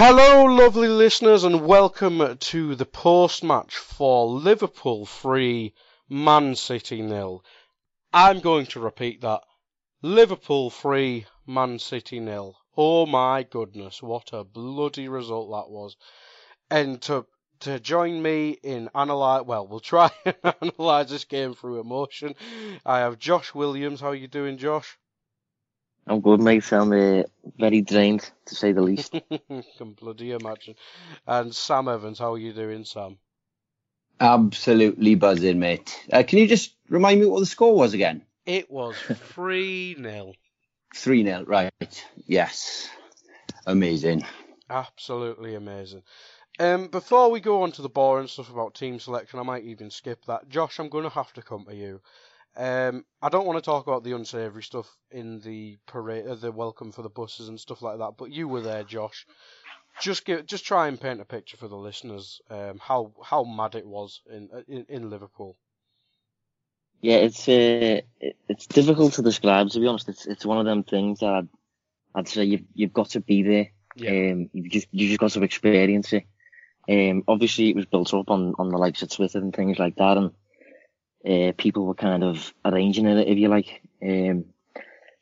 Hello, lovely listeners, and welcome to the post match for Liverpool 3, Man City nil. I'm going to repeat that. Liverpool 3, Man City nil. Oh my goodness, what a bloody result that was. And to to join me in analyze well, we'll try and analyze this game through emotion. I have Josh Williams. How are you doing, Josh? I'm good, mate. I'm uh, very drained, to say the least. Can bloody imagine. And Sam Evans, how are you doing, Sam? Absolutely buzzing, mate. Uh, can you just remind me what the score was again? It was 3 0. 3 0, right. Yes. Amazing. Absolutely amazing. Um, before we go on to the boring stuff about team selection, I might even skip that. Josh, I'm going to have to come to you. Um, I don't want to talk about the unsavoury stuff in the parade, uh, the welcome for the buses and stuff like that. But you were there, Josh. Just give, just try and paint a picture for the listeners. Um, how how mad it was in in, in Liverpool. Yeah, it's uh, it's difficult to describe. To be honest, it's it's one of them things that I'd, I'd say you've you've got to be there. Yeah. Um, you just you just got to experience it. Um, obviously it was built up on on the likes of Twitter and things like that, and uh, people were kind of arranging it, if you like. Um,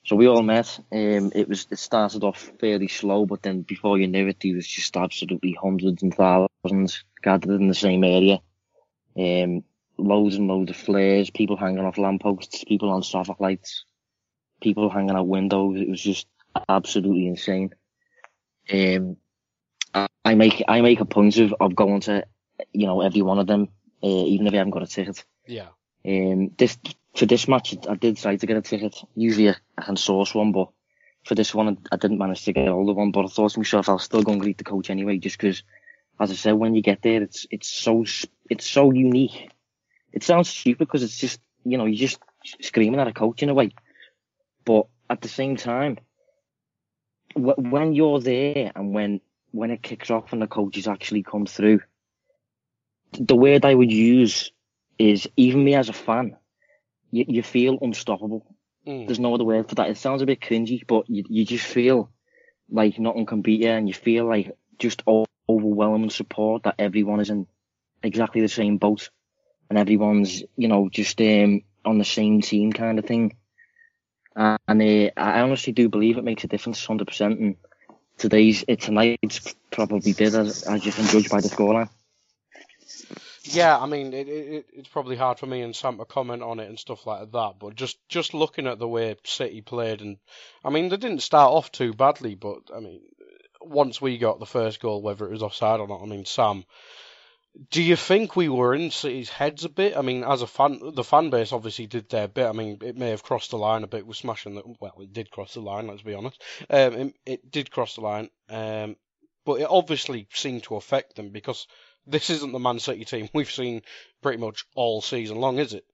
so we all met. Um, it was it started off fairly slow, but then before you knew it, there was just absolutely hundreds and thousands gathered in the same area. Um, loads and loads of flares, people hanging off lampposts, people on traffic lights, people hanging out windows. It was just absolutely insane. Um, I make I make a point of, of going to you know every one of them, uh, even if I haven't got a ticket. Yeah. Um, this for this match, I did try to get a ticket. Usually, I can source one, but for this one, I didn't manage to get hold of one. But I thought to myself, I'll still go and greet the coach anyway, just because, as I said, when you get there, it's it's so it's so unique. It sounds stupid because it's just you know you're just screaming at a coach in a way, but at the same time, when you're there and when when it kicks off and the coaches actually come through, the word I would use is even me as a fan, you, you feel unstoppable. Mm. There's no other word for that. It sounds a bit cringy, but you, you just feel like nothing can beat you and you feel like just all overwhelming support that everyone is in exactly the same boat and everyone's, you know, just um, on the same team kind of thing. Uh, and uh, I honestly do believe it makes a difference 100%. And today's, uh, tonight's probably did, as, as you can judge by the scoreline. Yeah, I mean, it, it, it's probably hard for me and Sam to comment on it and stuff like that, but just just looking at the way City played, and I mean, they didn't start off too badly, but I mean, once we got the first goal, whether it was offside or not, I mean, Sam, do you think we were in City's heads a bit? I mean, as a fan, the fan base obviously did their bit. I mean, it may have crossed the line a bit with smashing the. Well, it did cross the line. Let's be honest. Um, it, it did cross the line. Um, but it obviously seemed to affect them because this isn't the Man City team we've seen pretty much all season long, is it?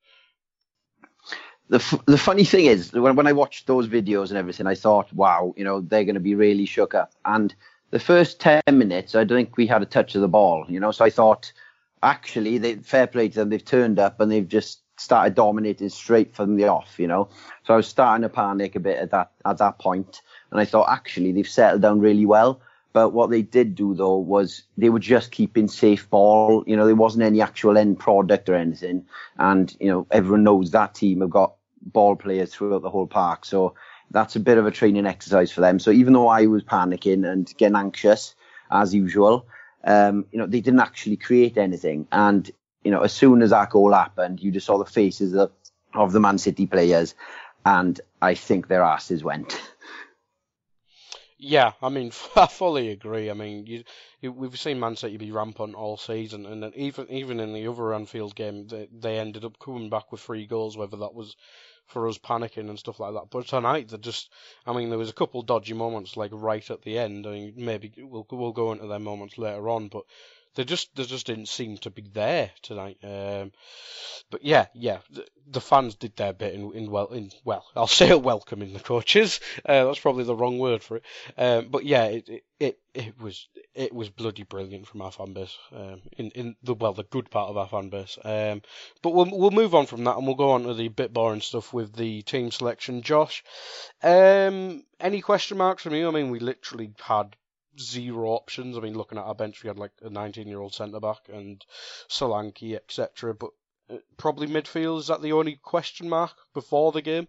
The, f- the funny thing is, when, when I watched those videos and everything, I thought, wow, you know, they're going to be really shook up. And the first 10 minutes, I don't think we had a touch of the ball, you know, so I thought, actually, they, fair play to them, they've turned up and they've just started dominating straight from the off, you know. So I was starting to panic a bit at that at that point, and I thought actually they've settled down really well. But what they did do though was they were just keeping safe ball. You know, there wasn't any actual end product or anything. And, you know, everyone knows that team have got ball players throughout the whole park. So that's a bit of a training exercise for them. So even though I was panicking and getting anxious as usual, um, you know, they didn't actually create anything. And, you know, as soon as that goal happened, you just saw the faces of, of the Man City players. And I think their asses went. Yeah, I mean, I fully agree. I mean, you, you, we've seen Man City be rampant all season, and then even even in the other Anfield game, they, they ended up coming back with three goals, whether that was for us panicking and stuff like that. But tonight, they just, I mean, there was a couple dodgy moments like right at the end. I mean, maybe we'll we'll go into them moments later on, but they just they just didn't seem to be there tonight. Um, but yeah, yeah, the, the, fans did their bit in, in well in well I'll say welcoming the coaches. Uh, that's probably the wrong word for it. Um, but yeah, it, it, it it was it was bloody brilliant from our fan base. Um, in in the well the good part of our fan base. Um, but we'll we'll move on from that and we'll go on to the bit boring stuff with the team selection. Josh, um, any question marks from you? I mean, we literally had zero options. I mean, looking at our bench, we had like a 19 year old centre back and Solanke, etc. But uh, probably midfield is that the only question mark before the game?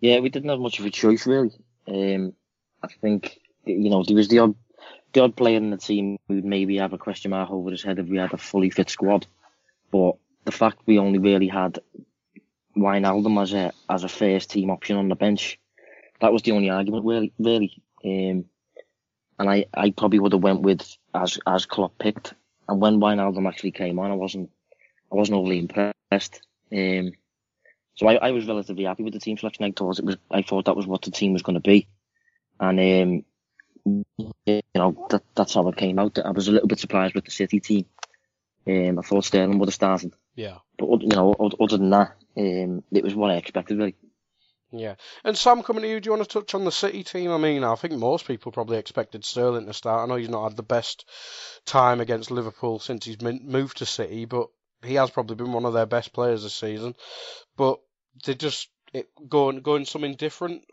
Yeah, we didn't have much of a choice really. Um, I think you know there was the odd the odd player in the team who'd maybe have a question mark over his head if we had a fully fit squad. But the fact we only really had Wijnaldum as a as a first team option on the bench, that was the only argument really. Really, um, and I, I probably would have went with as as Klopp picked. And when Wijnaldum actually came on, I wasn't I wasn't overly impressed. Um, so I, I was relatively happy with the team selection. I thought it was I thought that was what the team was going to be, and um, you know that that's how it came out. I was a little bit surprised with the City team. Um, I thought Sterling would have started. Yeah. But you know, other than that, um, it was what I expected really. Yeah. And Sam, coming to you, do you want to touch on the City team? I mean, I think most people probably expected Sterling to start. I know he's not had the best time against Liverpool since he's moved to City, but he has probably been one of their best players this season. But they just it, going going something different.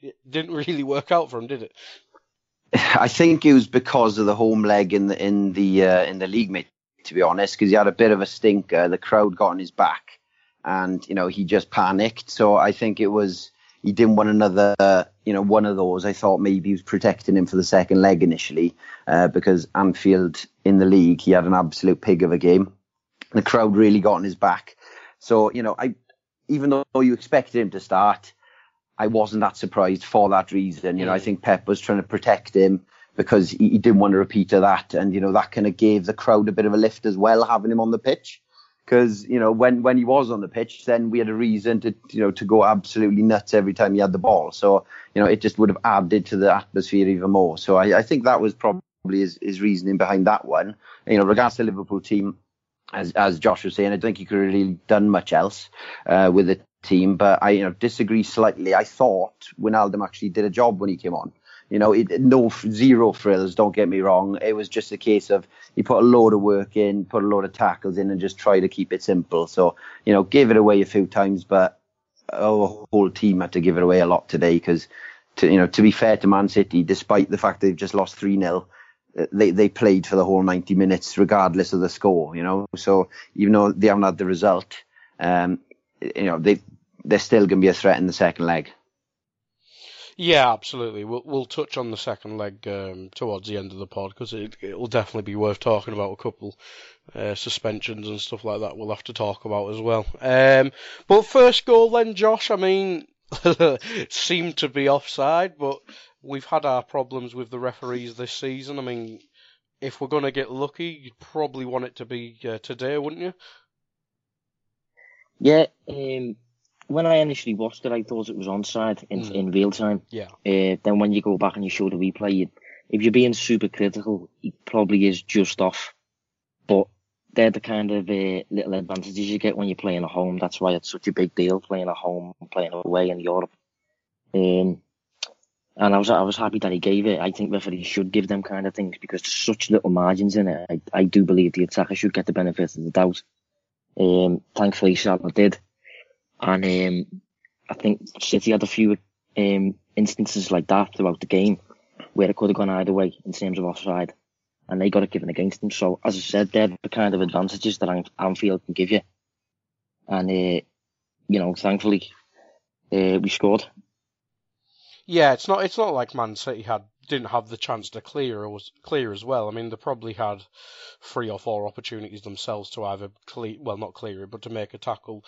It didn't really work out for him, did it? I think it was because of the home leg in the in the uh, in the league, mate. To be honest, because he had a bit of a stinker. The crowd got on his back and you know he just panicked. So I think it was he didn't want another, you know, one of those. I thought maybe he was protecting him for the second leg initially, uh, because Anfield in the league he had an absolute pig of a game. The crowd really got on his back. So you know, I even though you expected him to start, I wasn't that surprised for that reason. You know, I mm. think Pep was trying to protect him because he, he didn't want to repeat that, and you know that kind of gave the crowd a bit of a lift as well, having him on the pitch because you know when when he was on the pitch, then we had a reason to you know to go absolutely nuts every time he had the ball. So you know it just would have added to the atmosphere even more. So I, I think that was probably his, his reasoning behind that one. You know, regards to the Liverpool team, as as Josh was saying, I don't think he could have really done much else uh, with the team. But I you know disagree slightly. I thought Wijnaldum actually did a job when he came on. You know, it, no zero frills. Don't get me wrong. It was just a case of he put a load of work in, put a load of tackles in, and just try to keep it simple. So you know, gave it away a few times, but our whole team had to give it away a lot today because, to you know, to be fair to Man City, despite the fact they've just lost three 0 they they played for the whole 90 minutes regardless of the score. You know, so even though they haven't had the result, um, you know, they they're still going to be a threat in the second leg. Yeah, absolutely. We'll we'll touch on the second leg um, towards the end of the pod because it it'll definitely be worth talking about a couple uh, suspensions and stuff like that. We'll have to talk about as well. Um, but first goal then, Josh. I mean, seemed to be offside, but we've had our problems with the referees this season. I mean, if we're going to get lucky, you'd probably want it to be uh, today, wouldn't you? Yeah, um, when I initially watched it, I thought it was onside in, mm. in real time. Yeah. Uh, then when you go back and you show the replay, if you're being super critical, it probably is just off. But they're the kind of uh, little advantages you get when you're playing at home. That's why it's such a big deal playing at home and playing away in Europe. Um, and I was I was happy that he gave it. I think referees should give them kind of things because there's such little margins in it. I, I do believe the attacker should get the benefit of the doubt. Um, thankfully, Salah did. And um, I think City had a few um, instances like that throughout the game where it could have gone either way in terms of offside, and they got it given against them. So, as I said, they're the kind of advantages that Anfield can give you. And, uh, you know, thankfully, uh, we scored. Yeah, it's not it's not like Man City had didn't have the chance to clear was clear as well. I mean, they probably had three or four opportunities themselves to either clear, well, not clear it, but to make a tackle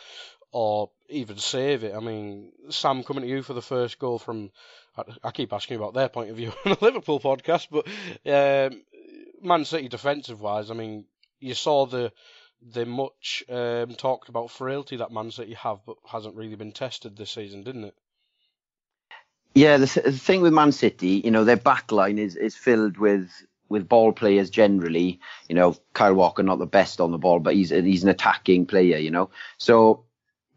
or even save it. I mean, Sam, coming to you for the first goal from, I, keep asking about their point of view on the Liverpool podcast, but um, Man City defensive wise, I mean, you saw the the much um, talked about frailty that Man City have, but hasn't really been tested this season, didn't it? Yeah, the, the thing with Man City, you know, their back line is, is filled with with ball players generally. You know, Kyle Walker not the best on the ball, but he's he's an attacking player. You know, so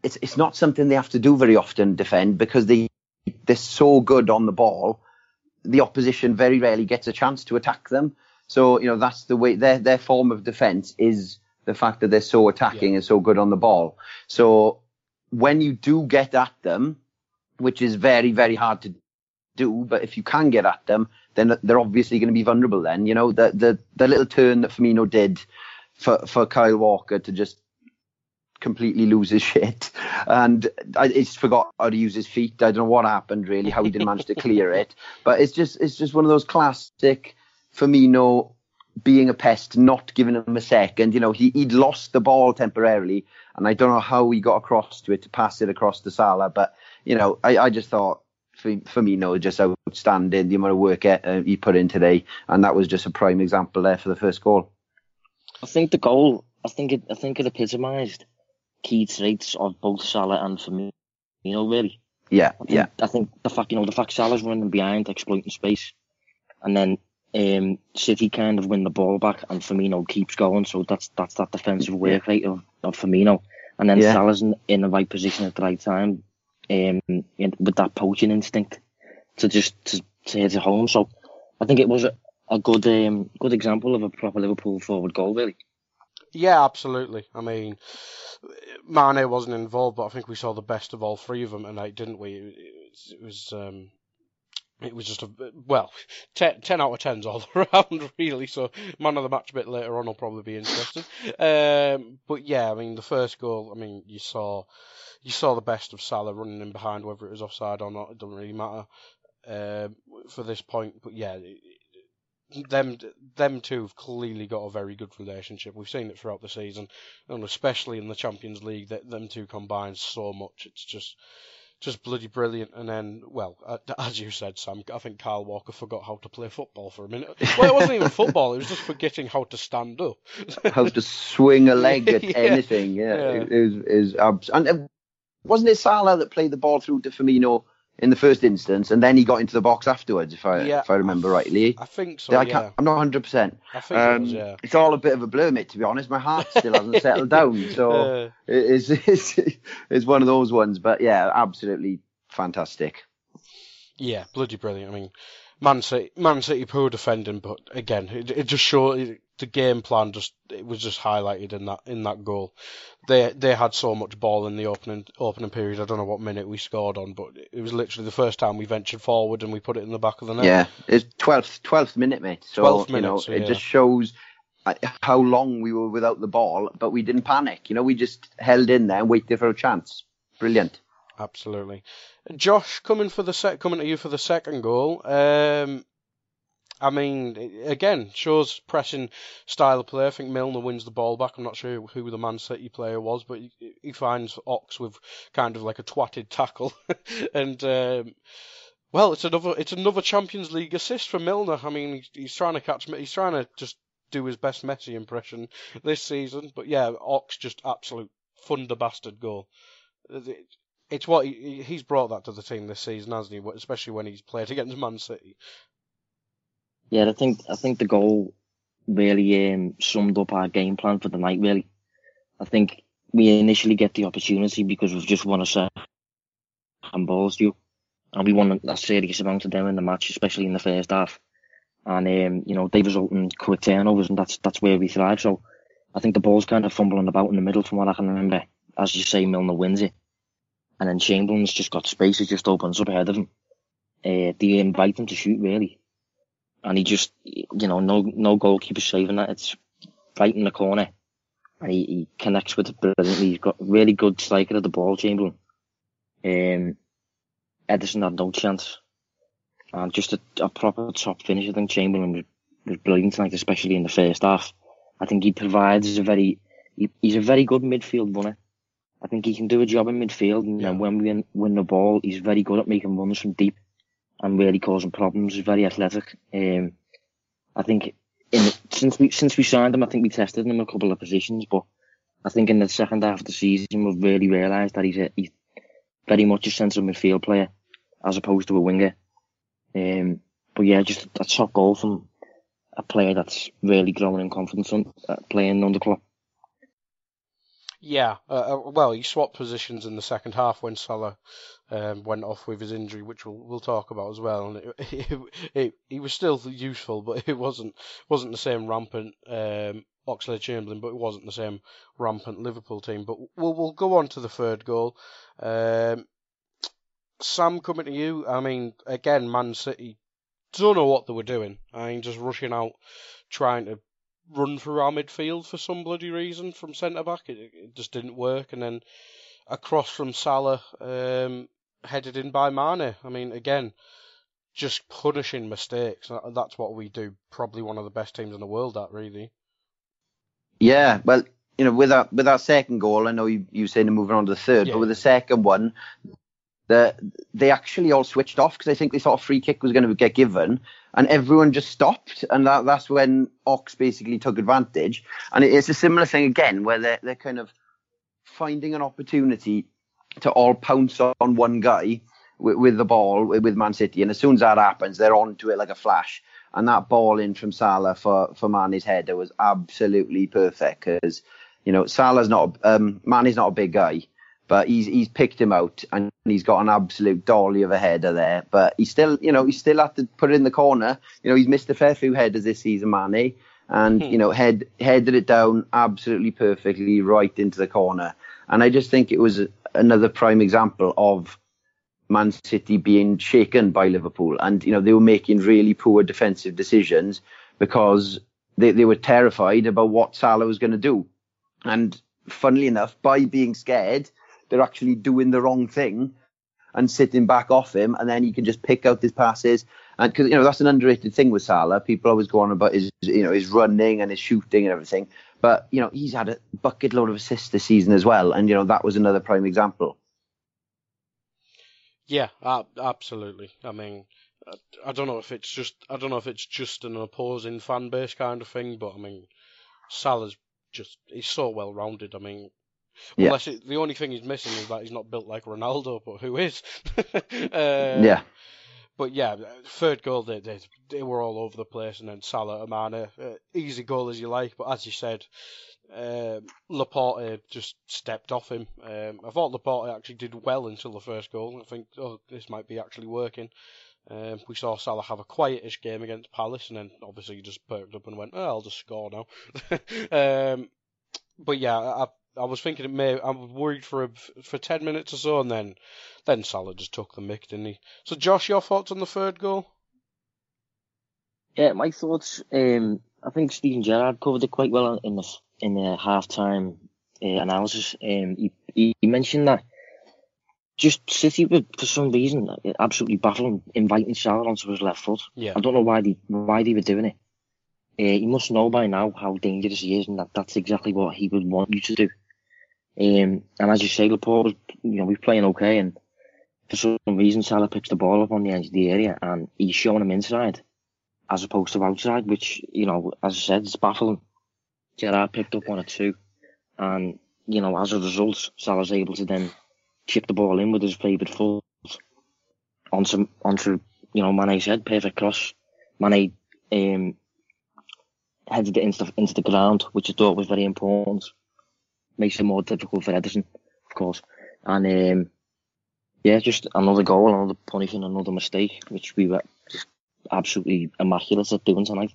it's it's not something they have to do very often defend because they they're so good on the ball. The opposition very rarely gets a chance to attack them. So you know that's the way their their form of defense is the fact that they're so attacking yeah. and so good on the ball. So when you do get at them, which is very, very hard to do, but if you can get at them, then they're obviously going to be vulnerable then. You know, the, the, the little turn that Firmino did for, for Kyle Walker to just completely lose his shit. And I just forgot how to use his feet. I don't know what happened really, how he didn't manage to clear it. But it's just, it's just one of those classic Firmino being a pest, not giving him a second. You know, he, he'd lost the ball temporarily, and I don't know how he got across to it to pass it across to Salah. But, you know, I, I just thought for, for me, no, just outstanding the amount of work uh, he put in today. And that was just a prime example there for the first goal. I think the goal, I think it, I think it epitomised key traits of both Salah and Firmino, really. Yeah, I think, yeah. I think the fact, you know, the fact Salah's running behind, exploiting space, and then um, City kind of win the ball back and Firmino keeps going. So that's that's that defensive work rate of, of Firmino. And then yeah. Salah's in, in, the right position at the right time um, with that poaching instinct to just to, to hit it home. So I think it was a, a good um, good example of a proper Liverpool forward goal, really. Yeah, absolutely. I mean, Mane wasn't involved, but I think we saw the best of all three of them tonight, didn't we? It, was um, it was just a well, 10, 10 out of tens all around, really. So man of the match a bit later on will probably be interesting. Um, but yeah, I mean the first goal, I mean you saw you saw the best of Salah running in behind, whether it was offside or not, it doesn't really matter um, for this point. But yeah, them them two have clearly got a very good relationship. We've seen it throughout the season, and especially in the Champions League, that them two combine so much. It's just just bloody brilliant. And then, well, as you said, Sam, I think Kyle Walker forgot how to play football for a minute. Well, it wasn't even football; it was just forgetting how to stand up, how to swing a leg at yeah. anything. Yeah, yeah. It, it, was, it was abs- and uh, wasn't it Salah that played the ball through to Firmino in the first instance, and then he got into the box afterwards, if I yeah, if I remember rightly. I think so. I yeah. I'm not 100. percent I think um, it yeah. It's all a bit of a blur, mate. To be honest, my heart still hasn't settled down, so uh, it's, it's it's one of those ones. But yeah, absolutely fantastic. Yeah, bloody brilliant. I mean, Man City, Man City poor defending, but again, it, it just showed the game plan. Just it was just highlighted in that in that goal. They they had so much ball in the opening opening period. I don't know what minute we scored on, but it was literally the first time we ventured forward and we put it in the back of the net. Yeah, it's twelfth twelfth minute, mate. So 12th minutes, you know, it yeah. just shows uh, how long we were without the ball, but we didn't panic. You know, we just held in there and waited for a chance. Brilliant. Absolutely. Josh, coming for the sec, coming to you for the second goal. Um, I mean, again, shows pressing style of play. I think Milner wins the ball back. I'm not sure who the Man City player was, but he, he finds Ox with kind of like a twatted tackle, and um, well, it's another it's another Champions League assist for Milner. I mean, he's, trying to catch he's trying to just do his best Messi impression this season, but yeah, Ox just absolute thunder bastard goal it's what he, he's brought that to the team this season, hasn't he? Especially when he's played against Man City. Yeah, I think I think the goal really um, summed up our game plan for the night. Really, I think we initially get the opportunity because we've just won a set handballs, you, and we won a serious amount of them in the match, especially in the first half. And um, you know they result in quick turnovers, and that's that's where we thrive. So I think the ball's kind of fumbling about in the middle, from what I can remember. As you say, Milner wins it and then Chamberlain's just got space, it just opens up ahead of him. Uh, they invite him to shoot really. And he just, you know, no, no goalkeeper saving that. It's right in the corner. And he, he connects with it brilliantly. He's got really good striker of the ball, Chamberlain. Um, Ederson had no chance. and just a, a proper top finish. I think Chamberlain was, was brilliant tonight, especially in the first half. I think he provides a very he, he's a very good midfield runner. I think he can do a job in midfield, and yeah. when we win, win the ball, he's very good at making runs from deep and really causing problems. He's very athletic. Um, I think in since we since we signed him, I think we tested him a couple of positions, but I think in the second half of the season, we've really realised that he's a, he's very much a central midfield player as opposed to a winger. Um, but yeah, just a top goal from a player that's really growing in confidence on uh, playing under Klopp. Yeah, uh, uh, well, he swapped positions in the second half when Salah um, went off with his injury, which we'll we'll talk about as well. And it, he was still useful, but it wasn't wasn't the same rampant um, Oxlade Chamberlain, but it wasn't the same rampant Liverpool team. But we'll we'll go on to the third goal. Um, Sam, coming to you. I mean, again, Man City don't know what they were doing. I mean, just rushing out, trying to run through our midfield for some bloody reason from centre back. It, it, just didn't work. And then across from Salah, um, headed in by Mane. I mean, again, just punishing mistakes. That's what we do. Probably one of the best teams in the world at, really. Yeah, well, you know, with that with that second goal, I know you you saying moving on to the third, yeah. but with the second one, the they actually all switched off because I think they thought a free kick was going to get given, and everyone just stopped, and that that's when Ox basically took advantage, and it's a similar thing again where they're they're kind of finding an opportunity to all pounce on one guy with, with the ball with Man City, and as soon as that happens, they're on to it like a flash. And that ball in from Salah for for Mane's header was absolutely perfect because you know Salah's not um, Mane's not a big guy, but he's he's picked him out and he's got an absolute dolly of a header there. But he's still you know he's still had to put it in the corner. You know he's missed a fair few headers this season, Manny, and hmm. you know head headed it down absolutely perfectly right into the corner. And I just think it was another prime example of Man City being shaken by Liverpool, and you know they were making really poor defensive decisions because they, they were terrified about what Salah was going to do. And funnily enough, by being scared, they're actually doing the wrong thing and sitting back off him, and then he can just pick out his passes. And because you know that's an underrated thing with Salah, people always go on about his you know his running and his shooting and everything. But you know he's had a bucket load of assists this season as well, and you know that was another prime example. Yeah, absolutely. I mean, I don't know if it's just I don't know if it's just an opposing fan base kind of thing, but I mean, Salah's just he's so well rounded. I mean, yeah. unless it, the only thing he's missing is that he's not built like Ronaldo, but who is? uh, yeah. But yeah, third goal they, they they were all over the place, and then Salah, Amana, uh, easy goal as you like, but as you said, um, Laporte just stepped off him. Um, I thought Laporte actually did well until the first goal. I think, oh, this might be actually working. Um, we saw Salah have a quietish game against Palace, and then obviously he just perked up and went, oh, I'll just score now. um, but yeah, I, I was thinking it may. I was worried for for ten minutes or so, and then then Salah just took the mick, didn't he? So, Josh, your thoughts on the third goal? Yeah, my thoughts. Um, I think Steven Gerrard covered it quite well in the in the halftime uh, analysis. Um, he, he, mentioned that just City were for some reason absolutely baffling inviting Salah onto his left foot. Yeah. I don't know why they why they were doing it. Uh, he must know by now how dangerous he is, and that that's exactly what he would want you to do. Um, and as you say, Laporte was, you know, he's playing okay, and for some reason Salah picks the ball up on the edge of the area, and he's showing him inside as opposed to outside, which you know, as I said, it's baffling. Gerrard picked up one or two, and you know, as a result, Salah's able to then chip the ball in with his favourite foot onto onto you know Mane's head, perfect cross. Mane um, headed it into the, into the ground, which I thought was very important. Makes it more difficult for Ederson, of course, and um, yeah, just another goal, another punishing, another mistake, which we were just absolutely immaculate at doing tonight.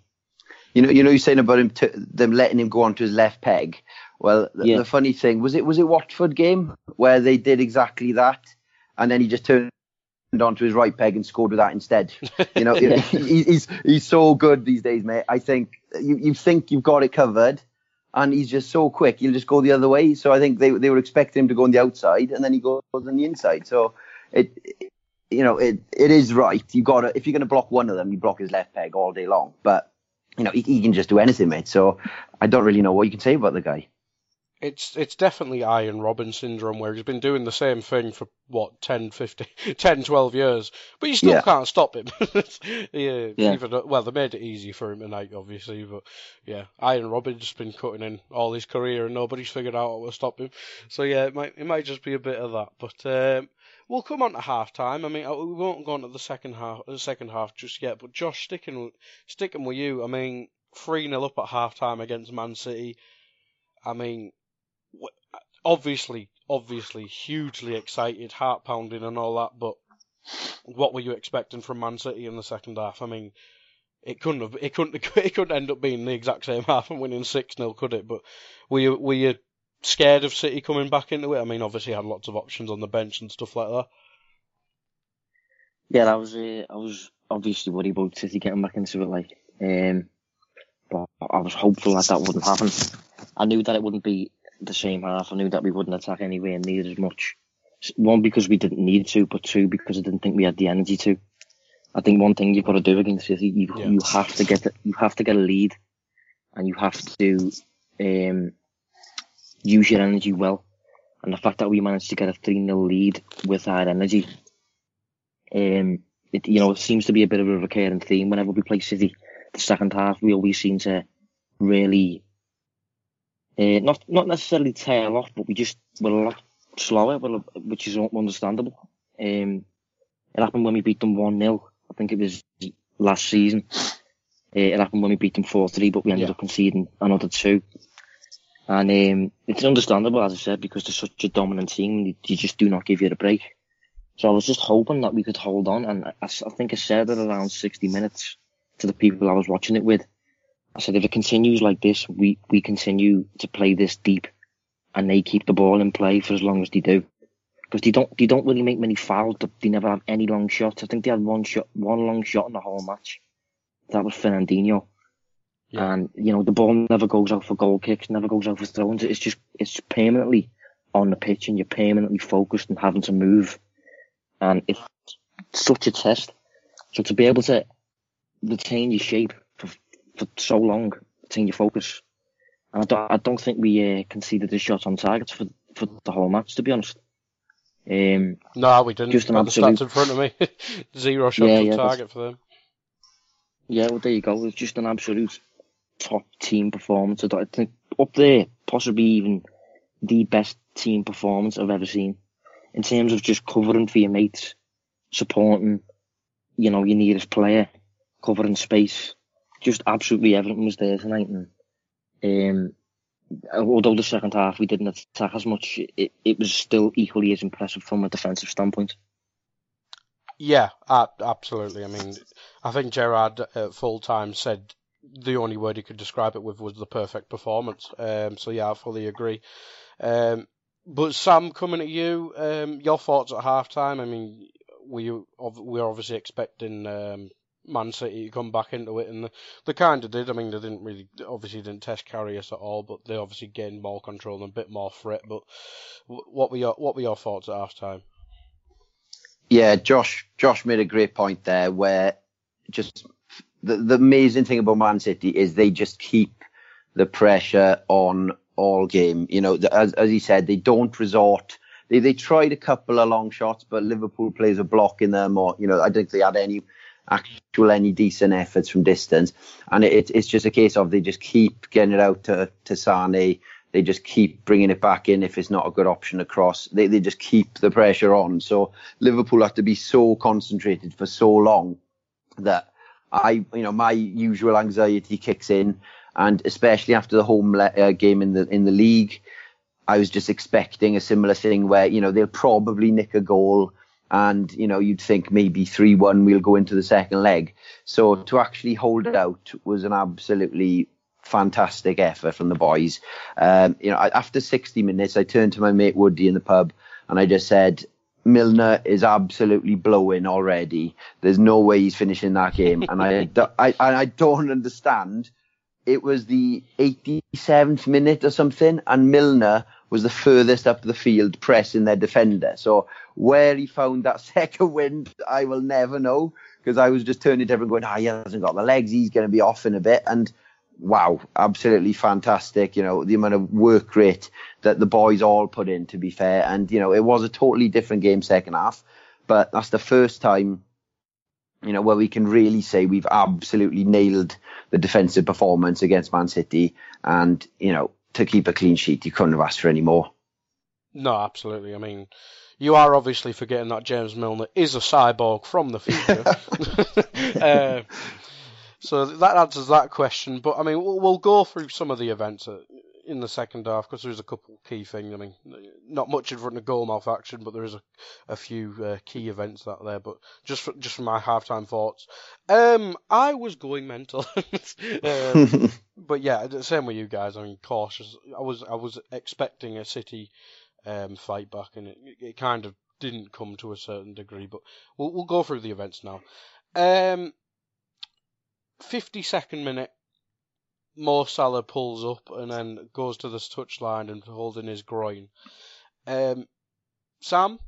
You know, you know, you're saying about him t- them letting him go onto his left peg. Well, the, yeah. the funny thing was it was it Watford game where they did exactly that, and then he just turned onto his right peg and scored with that instead. You know, yeah. he, he's he's so good these days, mate. I think you you think you've got it covered, and he's just so quick. He'll just go the other way. So I think they they were expecting him to go on the outside, and then he goes on the inside. So it you know, it it is right. You got to if you're going to block one of them, you block his left peg all day long. But you know, he, he can just do anything, mate. So I don't really know what you can say about the guy. It's it's definitely Arjen Robben syndrome where he's been doing the same thing for what 10, 15, 10 12 years, but you still Yeah. can't stop him. yeah, Yeah. Even, well, they made it easy for him tonight, obviously, but yeah, Arjen Robben's been cutting in all his career and nobody's figured out how to stop him. So yeah, it might it might just be a bit of that, but um, we'll come on to half time. I mean, uh, we won't go on to the second half the second half just yet, but Josh, sticking with- sticking with you, I mean, three 0 up at half time against Man City. I mean, obviously, obviously, hugely excited, heart pounding, and all that. But what were you expecting from Man City in the second half? I mean, it couldn't have, it couldn't, it couldn't end up being the exact same half and winning six 0 could it? But were you, were you scared of City coming back into it? I mean, obviously, had lots of options on the bench and stuff like that. Yeah, I was uh, I was obviously worried about City getting back into it, like, um, but I was hopeful that that wouldn't happen. I knew that it wouldn't be the same half. I knew that we wouldn't attack anywhere near as much. One because we didn't need to, but two because I didn't think we had the energy to. I think one thing you've got to do against City, you Yeah. you have to get you have to get a lead, and you have to um, use your energy well. And the fact that we managed to get a 3 0 lead with our energy, um, it, you know, it seems to be a bit of a recurring theme whenever we play City. The second half, we always seem to really, uh, not not necessarily tail off, but we just we're a lot slower, which is understandable. Um, it happened when we beat them 1 0. I think it was last season. Uh, it happened when we beat them 4 3, but we ended Yeah. up conceding another two. And um, it's understandable, as I said, because they're such a dominant team, you just do not give you a break. So I was just hoping that we could hold on, and I, I think I said it around 60 minutes to the people I was watching it with. I said, if it continues like this, we, we continue to play this deep, and they keep the ball in play for as long as they do. Because they don't, they don't really make many fouls. They- never have any long shots. I think they had one shot, one long shot in the whole match. That was Fernandinho. Yeah. And, you know, the ball never goes out for goal kicks, never goes out for throws. It's just, it's permanently on the pitch and you're permanently focused and having to move. And it's such a test. So to be able to retain your shape for, so long, retain your focus. And I don't, I don't think we uh, conceded a shot on target for, for the whole match, to be honest. Um, No, we didn't. Just an absolute- stats in front of me. Zero shots Yeah, on yeah, that's- target for them. yeah, well, there you go. It was just an absolute top team performance. I I think up there, possibly even the best team performance I've ever seen. In terms of just covering for your mates, supporting, you know, your nearest player, covering space. Just absolutely everything was there tonight. And, um, although the second half we didn't attack as much, it, it was still equally as impressive from a defensive standpoint. Yeah, absolutely. I mean, I think Gerrard at full time said the only word he could describe it with was the perfect performance. Um, so yeah, I fully agree. Um, but Sam, coming at you, um, your thoughts at half time? I mean, were you we are obviously expecting um, Man City to come back into it, and they, kind of did. I mean, they didn't really, obviously didn't test Karius at all, but they obviously gained more control and a bit more threat. But what were your what were your thoughts at half time? Yeah, Josh. Josh made a great point there, where just the the amazing thing about Man City is they just keep the pressure on all game. You know, as as he said, they don't resort. They they tried a couple of long shots, but Liverpool plays a block in them, or you know, I don't think they had any actual any decent efforts from distance. And it, it's just a case of they just keep getting it out to to Sane. They just keep bringing it back in if it's not a good option across. They they just keep the pressure on. So Liverpool have to be so concentrated for so long that I, you know, my usual anxiety kicks in, and especially after the home le- uh, game in the in the league, I was just expecting a similar thing where you know they'll probably nick a goal, and you know you'd think maybe three one we'll go into the second leg. So to actually hold it out was an absolutely fantastic effort from the boys. Um, you know, after 60 minutes, I turned to my mate Woody in the pub and I just said, Milner is absolutely blowing already. There's no way he's finishing that game. And I, I, I don't understand. It was the 87th minute or something, and Milner was the furthest up the field pressing their defender. So where he found that second wind, I will never know because I was just turning to everyone going, ah, he hasn't got the legs. He's going to be off in a bit. And wow, absolutely fantastic. You know, the amount of work rate that the boys all put in, to be fair. And, you know, it was a totally different game second half, but that's the first time, you know, where we can really say we've absolutely nailed the defensive performance against Man City. And, you know, to keep a clean sheet, you couldn't have asked for any more. No, absolutely. I mean, you are obviously forgetting that James Milner is a cyborg from the future. uh, so that answers that question. But I mean, we'll, we'll go through some of the events in the second half because there's a couple key things. I mean, not much in front of goalmouth action, but there is a, a few uh, key events that there. But just for, just for my halftime thoughts, um, I was going mental. um, but yeah, same with you guys. I mean, cautious. I was I was expecting a City um, fight back, and it, it kind of didn't come to a certain degree. But we'll we'll go through the events now. Um, 52nd minute, Mo Salah pulls up and then goes to this touchline and holding his groin. Um, Sam,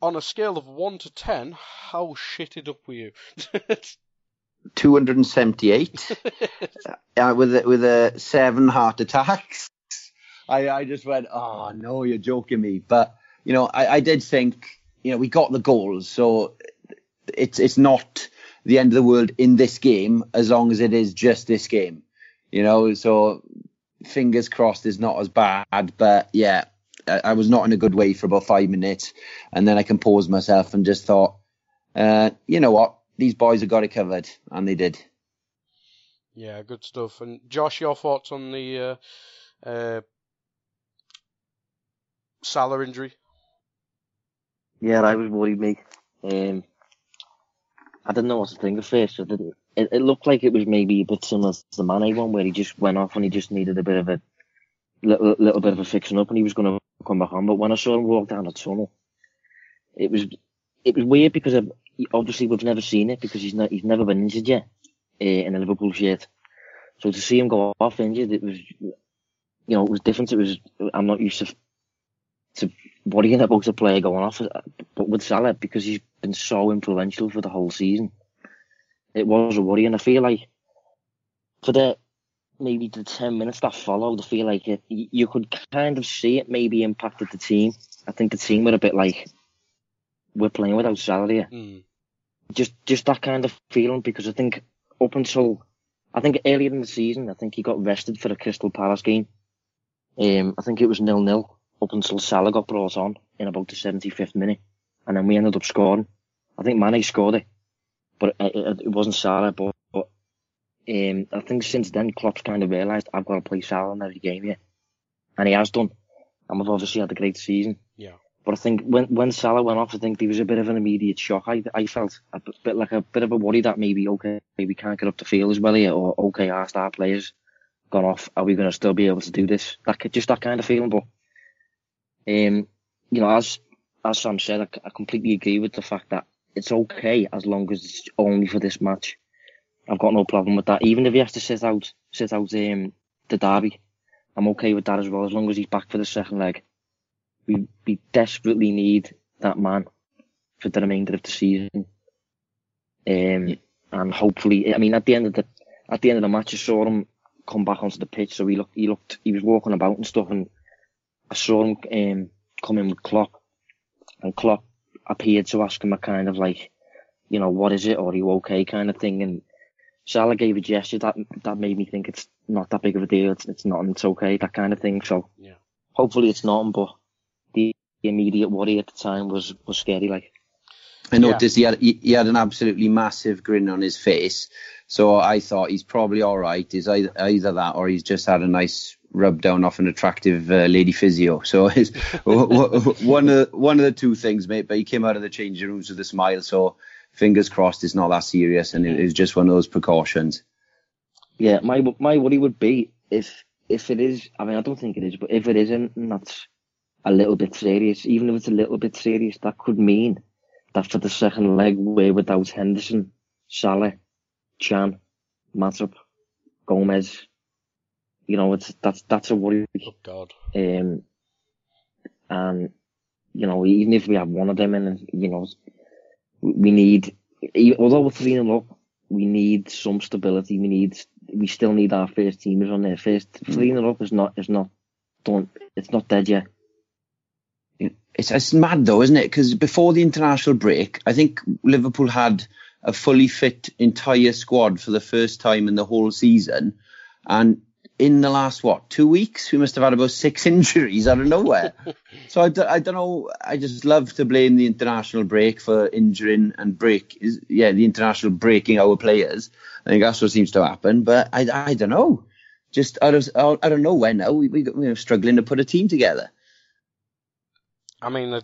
on a scale of one to ten, how shitted up were you? 278 uh, with a, with a seven heart attacks. I, I just went, oh no, you're joking me. But you know, I, I did think, you know, we got the goals, so it's it's not the end of the world in this game as long as it is just this game. You know, so fingers crossed is not as bad. But yeah, I, I was not in a good way for about five minutes, and then I composed myself and just thought, uh, you know what, these boys have got it covered, and they did. Yeah, good stuff. And Josh, your thoughts on the uh, uh, Salah injury? Yeah, I was worried, mate. Um, I didn't know what to think at first. It, it looked like it was maybe a bit similar to the Mane one, where he just went off and he just needed a bit of a little, little bit of a fixing up, and he was going to come back on. But when I saw him walk down the tunnel, it was it was weird because of, obviously we've never seen it because he's not he's never been injured yet uh, in a Liverpool shirt. So to see him go off injured, it was you know it was different. It was I'm not used to to worrying about a player going off, but with Salah because he's been so influential for the whole season, it was a worry, and I feel like for the maybe the ten minutes that followed, I feel like it, you could kind of see it maybe impacted the team. I think the team were a bit like we're playing without Salah here. Mm. Just just that kind of feeling because I think up until I think earlier in the season, I think he got rested for the Crystal Palace game. Um, I think it was nil nil up until Salah got brought on in about the 75th minute, and then we ended up scoring. I think Mane scored it, but it, it, it wasn't Salah. But, but um, I think since then, Klopp's kind of realised I've got to play Salah in every game here, and he has done. And we've obviously had a great season. Yeah. But I think when when Salah went off, I think there was a bit of an immediate shock. I I felt a bit like a bit of a worry that maybe okay, we can't get up the field as well here, or okay, our star players gone off. Are we going to still be able to do this? That just that kind of feeling. But um, you know, as as Sam said, I, I completely agree with the fact that it's okay as long as it's only for this match. I've got no problem with that. Even if he has to sit out, sit out um, the derby, I'm okay with that as well. As long as he's back for the second leg, we we desperately need that man for the remainder of the season. Um, and hopefully, I mean, at the end of the at the end of the match, I saw him come back onto the pitch. So he looked, he looked, he was walking about and stuff, and I saw him um, come in with Klopp, and Klopp appeared to ask him a kind of like, you know, what is it, or are you okay, kind of thing. And Salah gave a gesture that that made me think it's not that big of a deal. It's it's not, it's okay, that kind of thing. So yeah. hopefully it's not. But the immediate worry at the time was was scary, like. I noticed yeah. he had he, had an absolutely massive grin on his face, so I thought he's probably all right. Is either, either that or he's just had a nice rub down off an attractive uh, lady physio. So it's one of one of the two things, mate. But he came out of the changing rooms with a smile. So fingers crossed, it's not that serious, and it is just one of those precautions. Yeah, my my worry would be if if it is. I mean, I don't think it is, but if it isn't, that's a little bit serious. Even if it's a little bit serious, that could mean that for the second leg we're without Henderson, Salah, Can, Matip, Gomez, you know, it's that's that's a worry. Oh God. Um, and you know, even if we have one of them, and you know, we need, although we're three and up, we need some stability. We need, we still need our first teamers on there. First three and up is not is not done. It's not dead yet. It's, it's mad though, isn't it? Because before the international break, I think Liverpool had a fully fit entire squad for the first time in the whole season, and in the last what two weeks we must have had about six injuries out of nowhere. so I, I don't know. I just love to blame the international break for injuring and break is yeah the international breaking our players. I think that's what seems to happen. But I I don't know. Just out of out of nowhere now we we we're struggling to put a team together. I mean,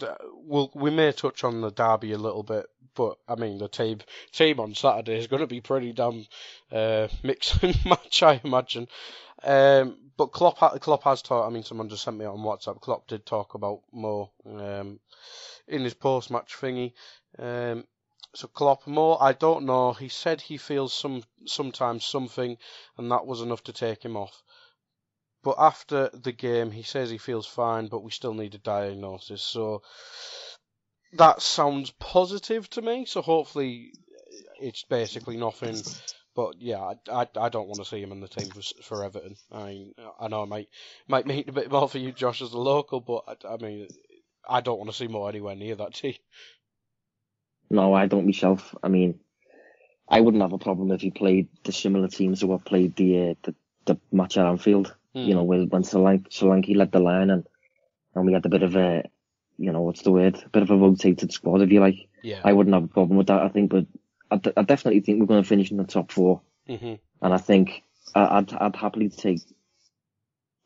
we'll, we may touch on the derby a little bit, but I mean, the team team on Saturday is going to be pretty damn uh, mixing match, I imagine. Um, but Klopp, Klopp has talked. I mean, someone just sent me on WhatsApp. Klopp did talk about Mo um, in his post-match thingy. Um, so Klopp, Mo I don't know. He said he feels some sometimes something, and that was enough to take him off. But after the game, he says he feels fine, but we still need a diagnosis. So that sounds positive to me. So hopefully it's basically nothing. But yeah, I, I, don't want to see him in the team for, for Everton. I I know I might might mean a bit more for you, Josh, as a local, but I, I mean, I don't want to see Mo anywhere near that team. No, I don't myself. I mean, I wouldn't have a problem if he played the similar teams who have played the uh, the, the match at Anfield. Mm. You know, when, when Solanke, Solanke led the line and, and we had a bit of a, you know, what's the word? A bit of a rotated squad, if you like. Yeah. I wouldn't have a problem with that, I think, but I, d- I definitely think we're going to finish in the top 4 mm-hmm. And I think I'd, I'd happily take,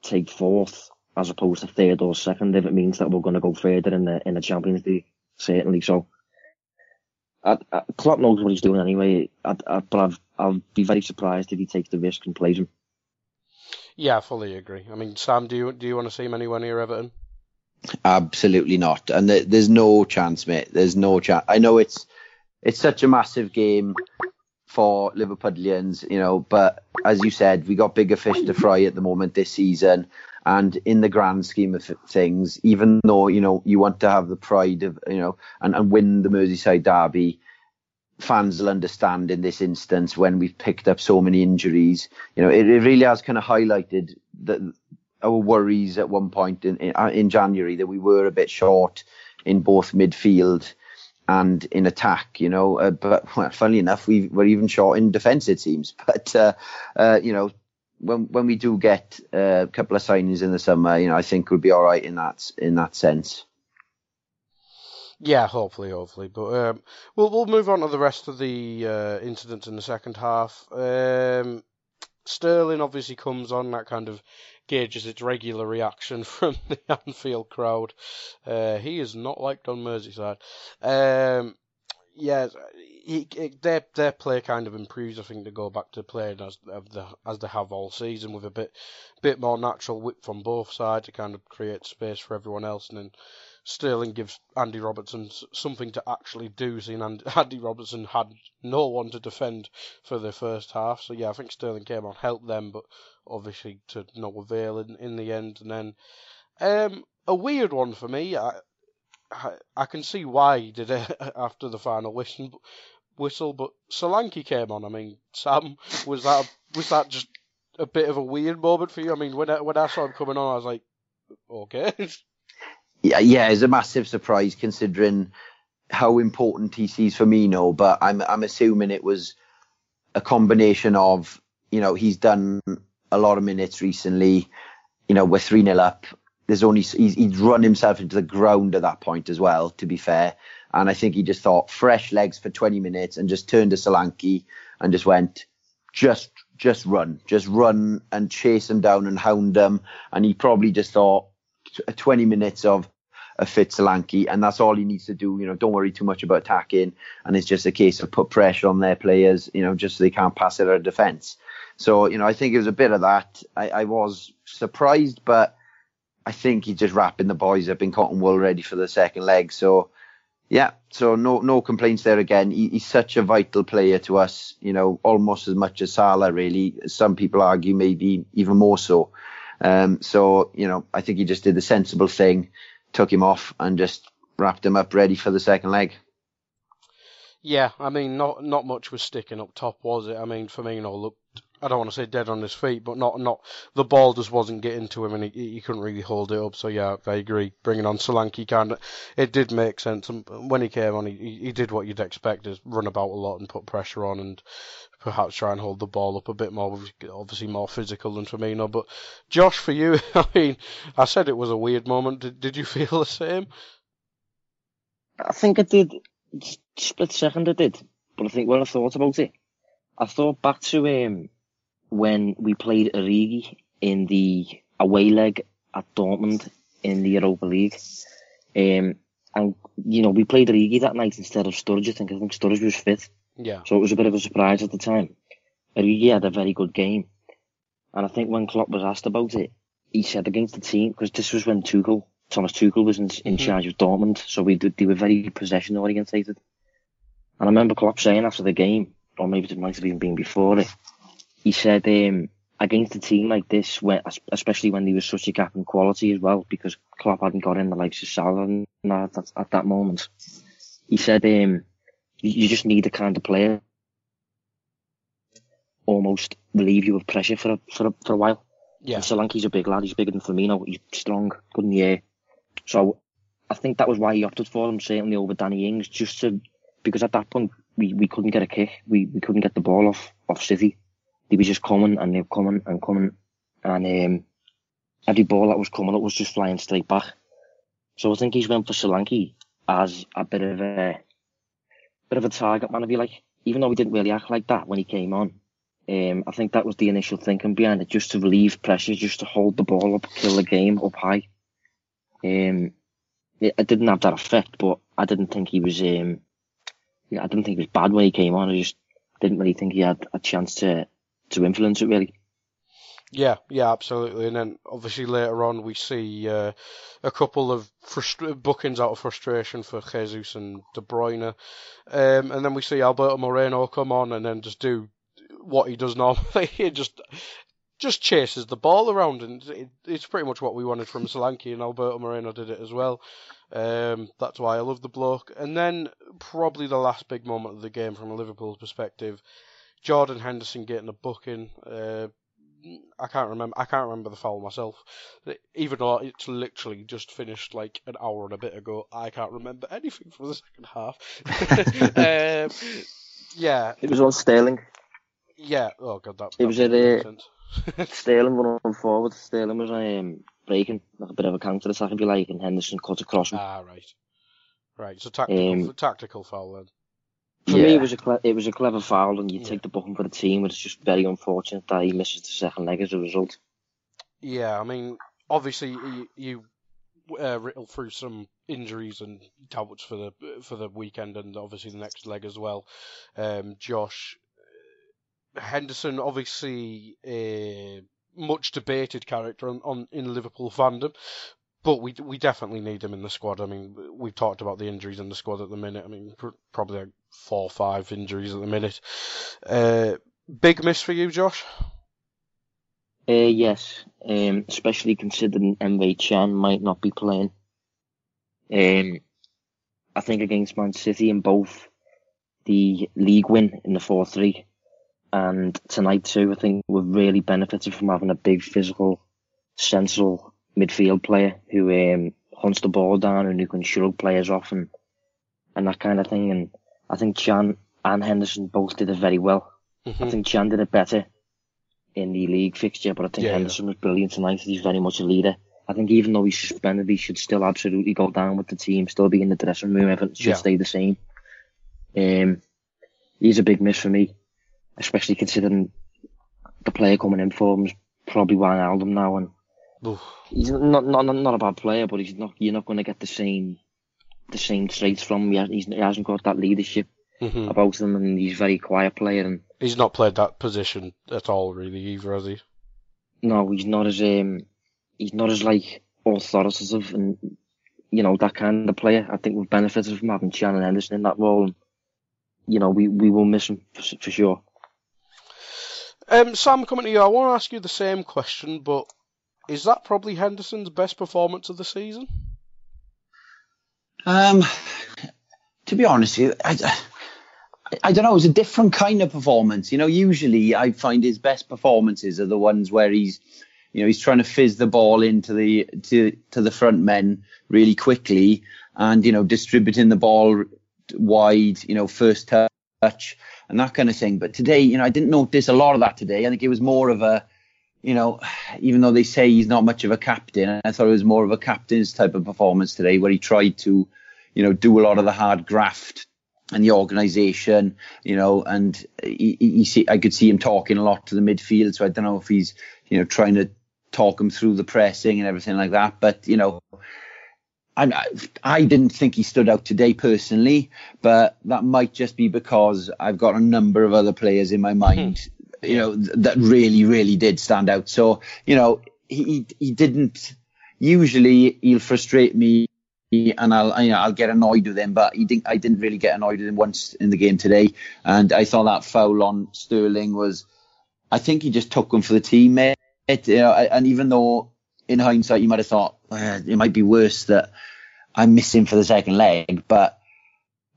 take fourth as opposed to third or second if it means that we're going to go further in the, in the Champions League, certainly. So, I, I, Klopp knows what he's doing anyway, I, I, but I've, I'll be very surprised if he takes the risk and plays him. Yeah, I fully agree. I mean, Sam, do you do you want to see him anywhere near Everton? Absolutely not. And th- there's no chance, mate. There's no chance. I know it's it's such a massive game for Liverpudlians, you know, but as you said, we got bigger fish to fry at the moment this season. And in the grand scheme of things, even though you know you want to have the pride of you know and, and win the Merseyside derby, fans will understand in this instance when we've picked up so many injuries. You know, it, it really has kind of highlighted that our worries at one point in, in, in January that we were a bit short in both midfield and in attack, you know. Uh, but well, funnily enough, we were even short in defence, it seems. But uh, uh, you know, when when we do get uh, a couple of signings in the summer, you know, I think we'll be all right in that in that sense. Yeah, hopefully, hopefully. But um, we'll we'll move on to the rest of the uh, incidents in the second half. Um, Sterling obviously comes on that kind of gauges its regular reaction from the Anfield crowd. Uh, he is not liked on Merseyside. Um, yeah, he, he, their their play kind of improves. I think to go back to playing as the, as they have all season with a bit bit more natural width from both sides to kind of create space for everyone else, and then Sterling gives Andy Robertson something to actually do, seeing Andy Robertson had no one to defend for the first half. So yeah, I think Sterling came on, helped them, but obviously to no avail in, in the end. And then um, a weird one for me. I, I, I can see why he did it after the final whistle, whistle, but Solanke came on. I mean, Sam, was that was that just a bit of a weird moment for you? I mean, when I, when I saw him coming on, I was like, okay. yeah, yeah, it's a massive surprise considering how important he sees Firmino. But I'm I'm assuming it was a combination of you know he's done a lot of minutes recently. You know we're three 0 up. There's only he's, he's run himself into the ground at that point as well. To be fair, and I think he just thought fresh legs for 20 minutes and just turned to Solanke and just went just just run, just run and chase him down and hound him. And he probably just thought 20 minutes of a fit Solanke, and that's all he needs to do. You know, don't worry too much about attacking, and it's just a case of put pressure on their players. You know, just so they can't pass it out of defence. So you know, I think it was a bit of that. I, I was surprised, but I think he's just wrapping the boys up in cotton wool, ready for the second leg. So Yeah, so no no complaints there again. He, he's such a vital player to us, you know, almost as much as Salah, really. Some people argue maybe even more so. Um, so, you know, I think he just did the sensible thing, took him off and just wrapped him up ready for the second leg. Yeah, I mean, not not much was sticking up top, was it? I mean, Firmino looked, I don't want to say dead on his feet, but not not the ball just wasn't getting to him, and he, he couldn't really hold it up. So yeah, I agree. Bringing on Solanke kind of, it did make sense. And when he came on, he he did what you'd expect: is run about a lot and put pressure on, and perhaps try and hold the ball up a bit more. Obviously, more physical than Firmino. But Josh, for you, I mean, I said it was a weird moment. Did did you feel the same? I think I did split second I did, but I think when I thought about it, I thought back to um, when we played Origi in the away leg at Dortmund in the Europa League. Um, and, you know, we played Origi that night instead of Sturridge. I think, I think Sturridge was fit. Yeah. So it was a bit of a surprise at the time. Origi had a very good game. And I think when Klopp was asked about it, he said against the team, because this was when Tuchel, Thomas Tuchel was in, in mm-hmm. charge of Dortmund, so we did, they were very possession orientated. And I remember Klopp saying after the game, or maybe it might have even been before it, he said um, against a team like this, when, especially when there was such a gap in quality as well, because Klopp hadn't got in the likes of Salah at that, at that moment, he said um, you, just need the kind of player almost relieve you of pressure for a, for a, for a while. Yeah. And Solanke's a big lad. He's bigger than Firmino. He's strong, good in the air. So I think that was why he opted for him, certainly over Danny Ings, just to because at that point we, we couldn't get a kick. We we couldn't get the ball off off City. They were just coming and they were coming and coming, and um, every ball that was coming it was just flying straight back. So I think he's went for Solanke as a bit of a bit of a target man, if you like. Even though he didn't really act like that when he came on, um, I think that was the initial thinking behind it, just to relieve pressure, just to hold the ball up, kill the game up high. Um, it, it didn't have that effect, but I didn't think he was um, yeah, I didn't think he was bad when he came on. I just didn't really think he had a chance to to influence it really. Yeah, yeah, absolutely. And then obviously later on we see uh, a couple of frustra- bookings out of frustration for Jesus and De Bruyne, um, and then we see Alberto Moreno come on and then just do what he does normally. he just just chases the ball around, and it, it's pretty much what we wanted from Solanke, and Alberto Moreno did it as well. Um, that's why I love the bloke. And then probably the last big moment of the game from a Liverpool perspective, Jordan Henderson getting a booking. Uh, I can't remember. I can't remember the foul myself. Even though it's literally just finished like an hour and a bit ago, I can't remember anything from the second half. um, yeah, it was on Sterling. Yeah. Oh god, that. It was at uh, Sterling running forward. Sterling was um, breaking, like a bit of a counter attack if you like, and Henderson cut across him. Ah, right. Right, so tactical, um, tactical foul then. For yeah. me, it was a cle- it was a clever foul, and you yeah. take the booking for the team, but it's just very unfortunate that he misses the second leg as a result. Yeah, I mean, obviously you, you uh, riddle through some injuries and doubts for the for the weekend, and obviously the next leg as well. Um, Josh Henderson, obviously. Uh, much debated character on, on in Liverpool fandom. But we we definitely need him in the squad. I mean, we've talked about the injuries in the squad at the minute. I mean, pr- probably like four or five injuries at the minute. Uh, big miss for you, Josh. Uh, yes, um, especially considering Emre Can might not be playing. Um, I think against Man City in both the league win in the 4 3 and tonight too, I think we've really benefited from having a big physical, sensible midfield player who um, hunts the ball down and who can shrug players off and and that kind of thing. And I think Can and Henderson both did it very well. Mm-hmm. I think Can did it better in the league fixture, but I think yeah, Henderson yeah. was brilliant tonight. He's very much a leader. I think even though he's suspended, he should still absolutely go down with the team, still be in the dressing room. Everything should yeah. stay the same. Um, he's a big miss for me especially considering the player coming in for him is probably Wijnaldum now, and Oof. he's not, not not a bad player, but he's not. You're not going to get the same the same traits from him. He, he hasn't got that leadership mm-hmm. about him, and he's a very quiet player. And he's not played that position at all, really, either, has he? No, he's not as um, he's not as like authoritative, and you know, that kind of player. I think we've benefited from having Shannon Henderson in that role. And, you know, we, we will miss him for, for sure. Um, Sam, coming to you, I want to ask you the same question, but is that probably Henderson's best performance of the season? Um, to be honest, I, I don't know. It was a different kind of performance. You know, usually I find his best performances are the ones where he's, you know, he's trying to fizz the ball into the to to the front men really quickly, and you know, distributing the ball wide. You know, first touch and that kind of thing. But today, you know, I didn't notice a lot of that today. I think it was more of a, you know, even though they say he's not much of a captain, I thought it was more of a captain's type of performance today, where he tried to, you know, do a lot of the hard graft and the organisation, you know, and he, he see, I could see him talking a lot to the midfield. So I don't know if he's, you know, trying to talk him through the pressing and everything like that. But you know, I, I didn't think he stood out today personally, but that might just be because I've got a number of other players in my mind, hmm. You know, that really, really did stand out. So, you know, he, he didn't, usually he'll frustrate me and I'll, you know, I'll get annoyed with him, but he didn't, I didn't really get annoyed with him once in the game today. And I thought that foul on Sterling was, I think he just took him for the teammate. You know, and even though in hindsight, you might have thought uh, it might be worse that I'm missing for the second leg, but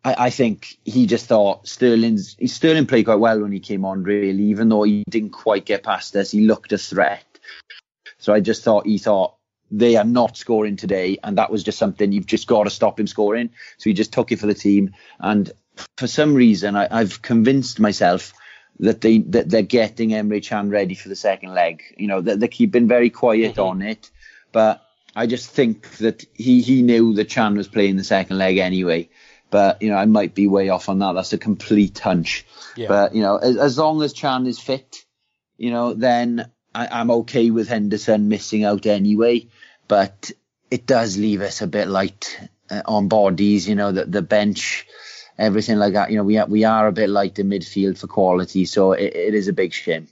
I, I, think he just thought Sterling's Sterling played quite well when he came on, really, even though he didn't quite get past us. He looked a threat. So I just thought he thought they are not scoring today, and that was just something you've just got to stop him scoring. So he just took it for the team, and for some reason, I, I've convinced myself that they that they're getting Emre Can ready for the second leg. You know, that they, keep been very quiet mm-hmm. on it, but I just think that he he knew that Can was playing the second leg anyway. But you know, I might be way off on that. That's a complete hunch. Yeah. But you know, as, as long as Can is fit, you know, then I, I'm okay with Henderson missing out anyway. But it does leave us a bit light uh, on bodies. You know, that the bench everything like that. You know, we are, we are a bit light in midfield for quality, so it, it is a big shame.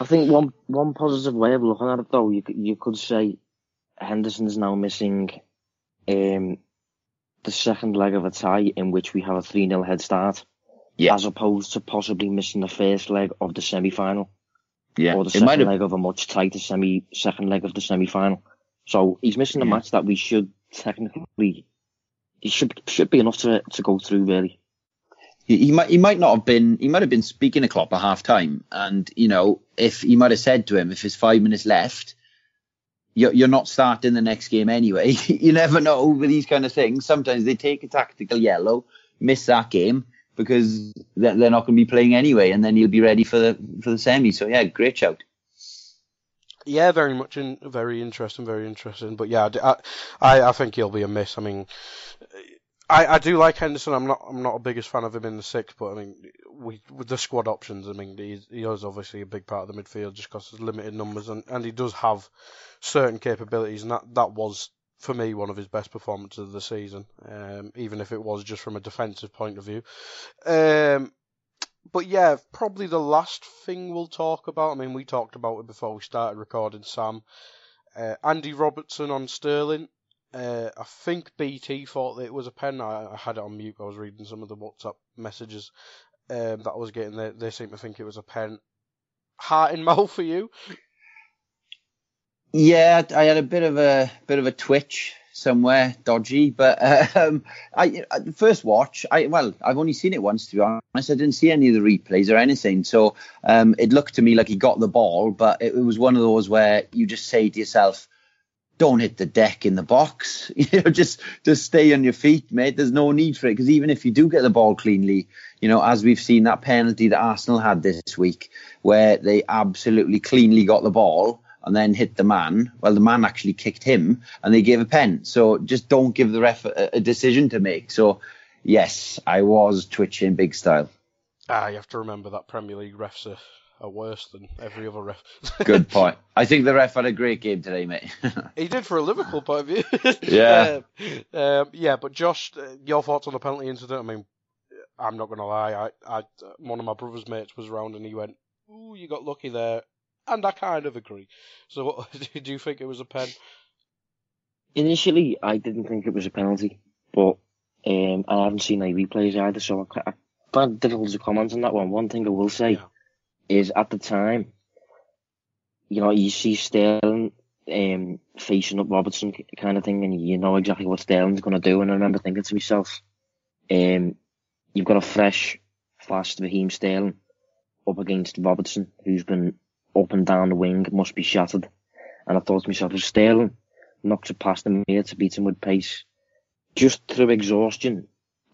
I think one one positive way of looking at it, though, you you could say Henderson's now missing um, the second leg of a tie in which we have a 3 0 head start, yeah. as opposed to possibly missing the first leg of the semi final. Yeah. Or the second leg of a much tighter semi second leg of the semi final. So he's missing a yeah. match that we should technically he should should be enough to to go through really. He, he might he might not have been he might have been speaking to Klopp at half time, and you know if he might have said to him if there's five minutes left, you're, not starting the next game anyway. you never know with these kind of things. Sometimes they take a tactical yellow, miss that game because they're, they're not going to be playing anyway, and then you'll be ready for the for the semi. So yeah, great shout. Yeah, very much in, very interesting, very interesting. But yeah, I, I, I think he'll be a miss. I mean, I, I do like Henderson. I'm not I'm not a biggest fan of him in the six, but I mean, we, with the squad options, I mean, he, he is obviously a big part of the midfield just because there's limited numbers, and, and he does have certain capabilities, and that that was for me one of his best performances of the season, um, even if it was just from a defensive point of view. Um, but yeah, probably the last thing we'll talk about. I mean, we talked about it before we started recording, Sam. Uh, Andy Robertson on Sterling. Uh, I think BT thought that it was a pen. I, I, had it on mute. I was reading some of the WhatsApp messages um, that I was getting. They, they seem to think it was a pen. Heart in mouth for you? Yeah, I had a bit of a bit of a twitch somewhere dodgy, but um, I first watch. I well, I've only seen it once to be honest. I didn't see any of the replays or anything, so um, it looked to me like he got the ball, but it, it was one of those where you just say to yourself don't hit the deck in the box. You know, just just stay on your feet, mate. There's no need for it because even if you do get the ball cleanly, you know, as we've seen that penalty that Arsenal had this week, where they absolutely cleanly got the ball and then hit the man. Well, the man actually kicked him, and they gave a pen. So just don't give the ref a, a decision to make. So yes, I was twitching big style. Ah, you have to remember that Premier League refs are are worse than every other ref. Good point. I think the ref had a great game today, mate. he did for a Liverpool point of view. yeah. Um, um, yeah, but Josh, uh, your thoughts on the penalty incident? I mean, I'm not going to lie. I, I, one of my brother's mates was around and he went, "Ooh, you got lucky there," and I kind of agree. So, what, do you think it was a pen? Initially, I didn't think it was a penalty, but um, I haven't seen any replays either, so I, I find difficult to comment on that one. One thing I will say Yeah. Is at the time, you know, you see Sterling um, facing up Robertson kind of thing, and you know exactly what Sterling's going to do. And I remember thinking to myself, um, you've got a fresh, fast Raheem Sterling up against Robertson, who's been up and down the wing, must be shattered. And I thought to myself, if Sterling knocks it past him here to beat him with pace, just through exhaustion,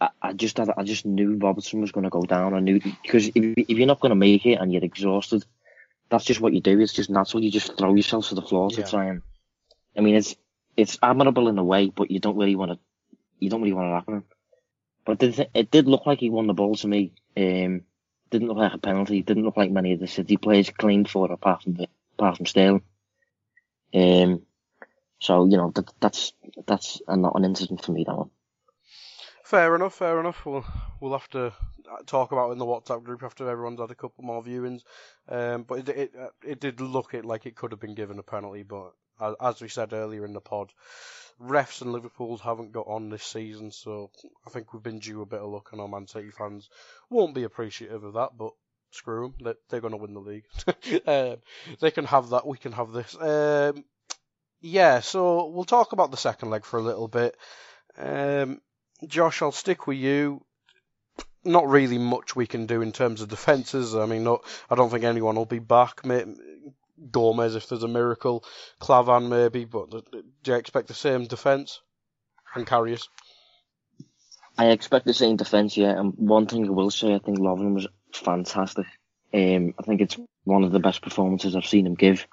I, I just had, I just knew Robertson was going to go down. I knew because if, if you're not going to make it and you're exhausted, that's just what you do. It's just natural. You just throw yourself to the floor to try and. I mean, it's it's admirable in a way, but you don't really want to. You don't really want it happening. But it did, it did look like he won the ball to me. Um, didn't look like a penalty. Didn't look like many of the City players claimed for it, apart from the, apart from Sterling. Um, so you know that that's that's a, not an incident for me. That one. Fair enough, fair enough. We'll we'll have to uh, talk about it in the WhatsApp group after everyone's had a couple more viewings. Um, but it it, uh, it did look it like it could have been given a penalty, but as, we said earlier in the pod, refs and Liverpool's haven't got on this season, so I think we've been due a bit of luck, and our Man City fans won't be appreciative of that. But screw them, they're, they're going to win the league. um, they can have that, we can have this. Um, yeah, so we'll talk about the second leg for a little bit. Um, Josh, I'll stick with you. Not really much we can do in terms of defences. I mean, not, I don't think anyone will be back. Gomez, if there's a miracle. Klavan, maybe. But do you expect the same defence? And Karius? I expect the same defence, yeah. And one thing I will say, I think Lovren was fantastic. Um, I think it's one of the best performances I've seen him give.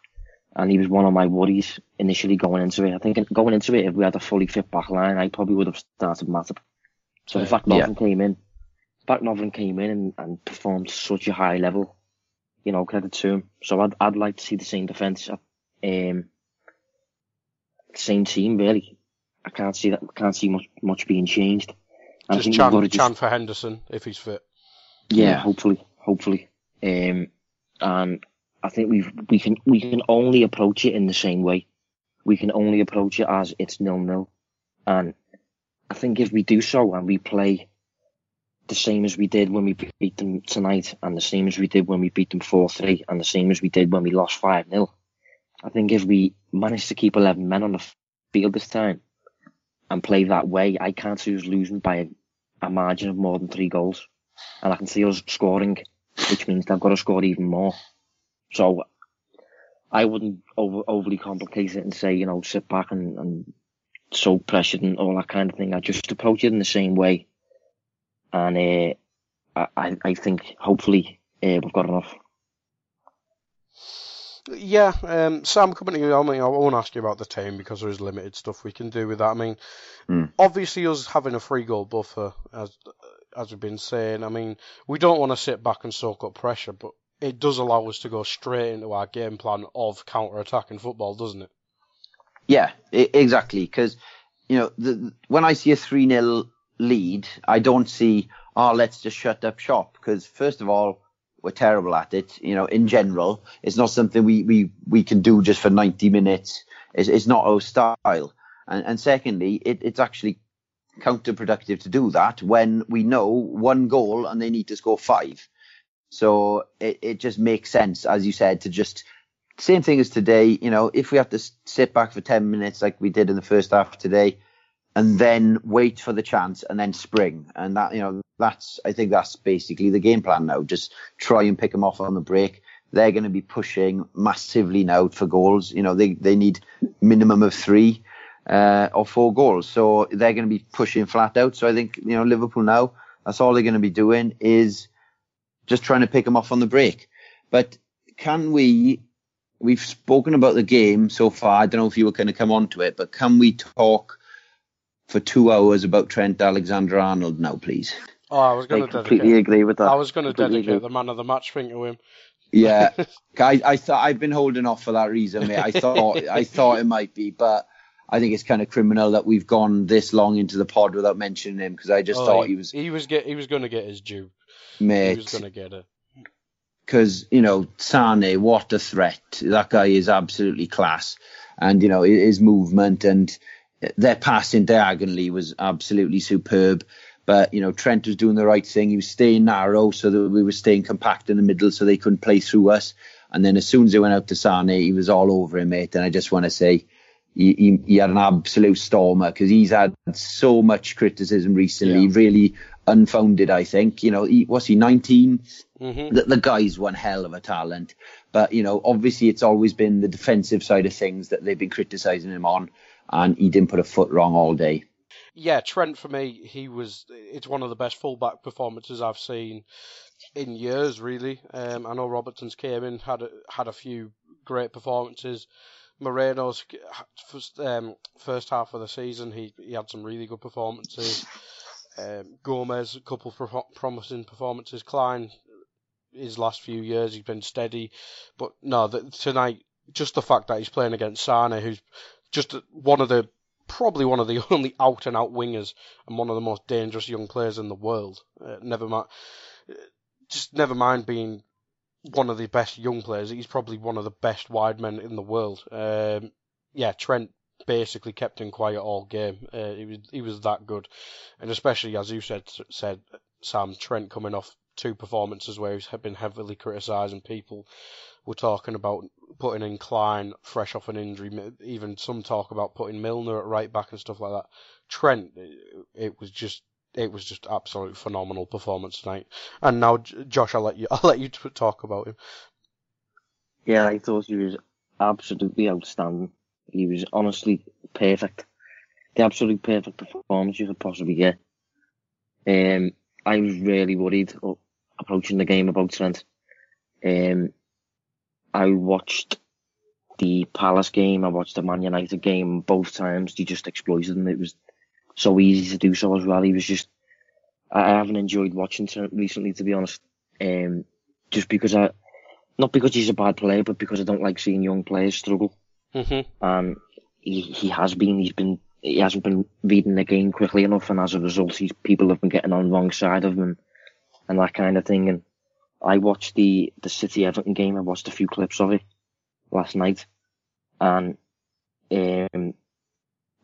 And he was one of my worries initially going into it. I think going into it, if we had a fully fit back line, I probably would have started Matip. So the Yeah. fact Yeah. Came in, the fact Lovren came in and, and performed such a high level, you know, credit to him. So I'd, I'd like to see the same defence, um, same team really. I can't see that, can't see much, much being changed. And Just think we've Can, just- Can for Henderson, if he's fit. yeah, Yeah. hopefully, hopefully. Um, and I think we we can we can only approach it in the same way. We can only approach it as it's nil nil, and I think if we do so and we play the same as we did when we beat them tonight, and the same as we did when we beat them four three, and the same as we did when we lost five 0 I think if we manage to keep eleven men on the field this time and play that way, I can't see us losing by a, a margin of more than three goals and I can see us scoring, which means they've got to score even more. So I wouldn't over, overly complicate it and say, you know, sit back and, and so pressured and all that kind of thing. I just approach it in the same way, and uh, I I think hopefully uh, we've got enough. Yeah, um, Sam, coming to you, I mean, I won't ask you about the team because there is limited stuff we can do with that. I mean, Hmm. obviously, us having a free goal buffer, as as we've been saying, I mean, we don't want to sit back and soak up pressure, but it does allow us to go straight into our game plan of counter-attacking football, doesn't it? Yeah, exactly. Because you know, the, when I see a three 0 lead, I don't see, oh, let's just shut up shop. Because first of all, we're terrible at it. You know, in general, it's not something we we we can do just for ninety minutes. It's, it's not our style. And, and secondly, it, it's actually counterproductive to do that when we know one goal and they need to score five. So it, it just makes sense, as you said, to just same thing as today. You know, if we have to sit back for 10 minutes like we did in the first half today, and then wait for the chance and then spring. And that, you know, that's, I think that's basically the game plan now. Just try and pick them off on the break. They're going to be pushing massively now for goals. You know, they, they need minimum of three, uh, or four goals. So they're going to be pushing flat out. So I think, you know, Liverpool now, that's all they're going to be doing is just trying to pick them off on the break. But can we we've spoken about the game so far. I don't know if you were going to come on to it, but can we talk for two hours about Trent Alexander Arnold now, please? Oh, I was I going to completely dedicate. agree with that. I was going to Completely dedicate agree. the man of the match thing to him. Yeah, I, I thought I've been holding off for that reason, mate. I thought I thought it might be, but I think it's kind of criminal that we've gone this long into the pod without mentioning him because I just Oh, thought he was, he was get he was going to get his due. Mate. going to get it. because you know Sane, what a threat! That guy is absolutely class, and you know his movement and their passing diagonally was absolutely superb. But you know, Trent was doing the right thing. He was staying narrow so that we were staying compact in the middle, so they couldn't play through us. And then as soon as they went out to Sane, he was all over him, mate. And I just want to say, he, he, he, had an absolute stormer because he's had so much criticism recently, yeah. really unfounded, I think. You know, he, was he 19? Mm-hmm. The, the guy's one hell of a talent. But, you know, obviously it's always been the defensive side of things that they've been criticising him on, and he didn't put a foot wrong all day. Yeah, Trent for me, he was. It's one of the best fullback performances I've seen in years, really. Um, I know Robertson's came in, had a, had a few great performances. Moreno's first, um, first half of the season, he he had some really good performances. Um, Gomez, a couple of promising performances. Clyne, his last few years, he's been steady. But no, the, tonight, just the fact that he's playing against Sane, who's just one of the probably one of the only out and out wingers and one of the most dangerous young players in the world. Uh, never mind, just never mind being one of the best young players. He's probably one of the best wide men in the world. Um, yeah, Trent basically kept him quiet all game. Uh, he was he was that good, and especially as you said said Sam Trent coming off two performances where he's been heavily criticised and people were talking about putting in Clyne fresh off an injury. Even some talk about putting Milner at right back and stuff like that. Trent, it was just it was just absolute phenomenal performance tonight. And now, Josh, I'll let you I'll let you talk about him. Yeah, I thought he was absolutely outstanding. He was honestly perfect. The absolute perfect performance you could possibly get. Um, I was really worried approaching the game about Trent. Um, I watched the Palace game, I watched the Man United game both times. He just exploited and it was so easy to do so as well. He was just, I haven't enjoyed watching Trent recently, to be honest. Um, just because I, not because he's a bad player, but because I don't like seeing young players struggle. Mm-hmm. And he, he has been, he's been, he hasn't been reading the game quickly enough, and as a result, he's, people have been getting on the wrong side of him and, and that kind of thing. And I watched the, the City Everton game, I watched a few clips of it last night, and um,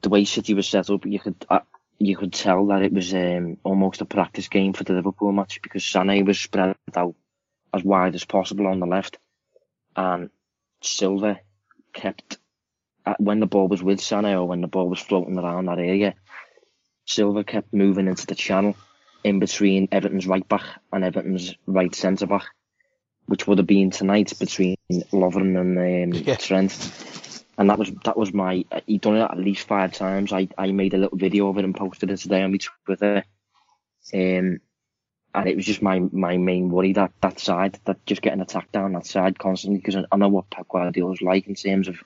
the way City was set up, you could uh, you could tell that it was um, almost a practice game for the Liverpool match because Sané was spread out as wide as possible on the left, and Silva kept uh, when the ball was with Sané or when the ball was floating around that area, Silva kept moving into the channel in between Everton's right back and Everton's right centre back, which would have been tonight between Lovren and um, yeah. Trent and that was that was my he done it at least five times. I, I made a little video of it and posted it today on my Twitter. Um, and it was just my my main worry that that side that just getting attacked down that side constantly because I know what Pep Guardiola's like in terms of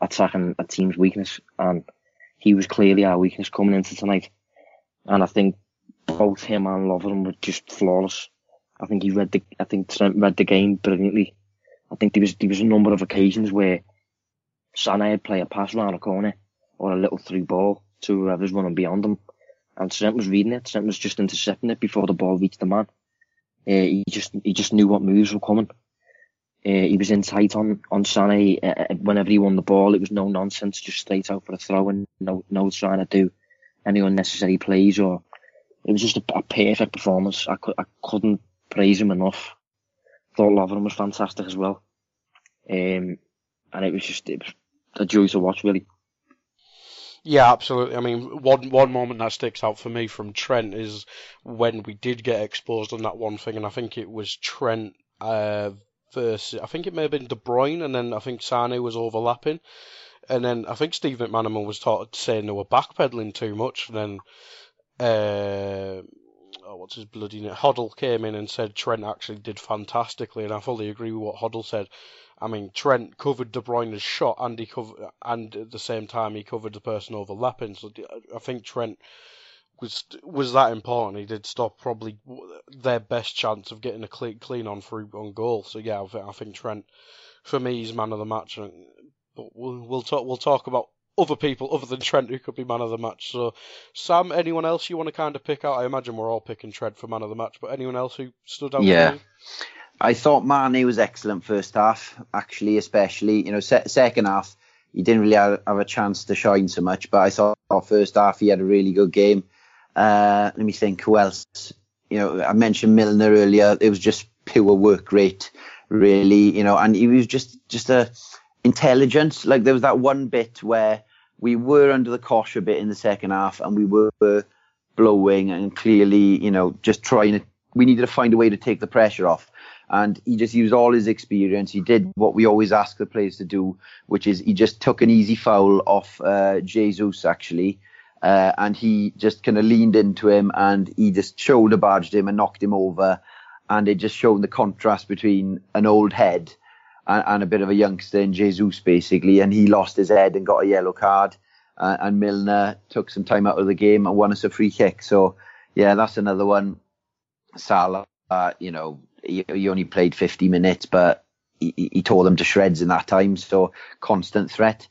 attacking a team's weakness and he was clearly our weakness coming into tonight. And I think both him and Lovren were just flawless. I think he read the I think Trent read the game brilliantly. I think there was there was a number of occasions where Sané would play a pass round a corner or a little through ball to whoever's running beyond him. And Trent was reading it. Trent was just intercepting it before the ball reached the man. Uh, he just he just knew what moves were coming. Uh, he was in tight on on Sané. Uh, whenever he won the ball, it was no nonsense, just straight out for a throw and no no trying to do any unnecessary plays or. It was just a, a perfect performance. I could I couldn't praise him enough. Thought Lovren was fantastic as well. Um, and it was just it was a joy to watch, really. Yeah, absolutely. I mean, one one moment that sticks out for me from Trent is when we did get exposed on that one thing, and I think it was Trent uh, versus I think it may have been De Bruyne, and then I think Sane was overlapping, and then I think Steve McManaman was taught saying they were backpedaling too much, and then uh, oh, what's his bloody name? Hoddle came in and said Trent actually did fantastically, and I fully agree with what Hoddle said. I mean, Trent covered De Bruyne's shot, and he covered, and at the same time he covered the person overlapping. So I think Trent was was that important. He did stop probably their best chance of getting a clean, clean on through on goal. So yeah, I think, I think Trent, for me, he's man of the match. But we'll, we'll talk we'll talk about other people other than Trent who could be man of the match. So, Sam, anyone else you want to kind of pick out? I imagine we're all picking Trent for man of the match, but anyone else who stood out? Yeah. I thought Mane was excellent first half, actually, especially. You know, se- second half, he didn't really have, have a chance to shine so much. But I thought first half he had a really good game. Uh, let me think who else. You know, I mentioned Milner earlier. It was just pure work rate, really. You know, and he was just just a intelligence. Like there was that one bit where we were under the cosh a bit in the second half, and we were blowing and clearly, you know, just trying to. We needed to find a way to take the pressure off and he just used all his experience. He did what we always ask the players to do, which is he just took an easy foul off uh, Jesus actually, uh, and he just kind of leaned into him and he just shoulder barged him and knocked him over, and it just showed the contrast between an old head and, and a bit of a youngster in Jesus basically, and he lost his head and got a yellow card, uh, and Milner took some time out of the game and won us a free kick. So yeah, that's another one. Salah, uh, you know, he, he only played 50 minutes, but he, he tore them to shreds in that time. So constant threat.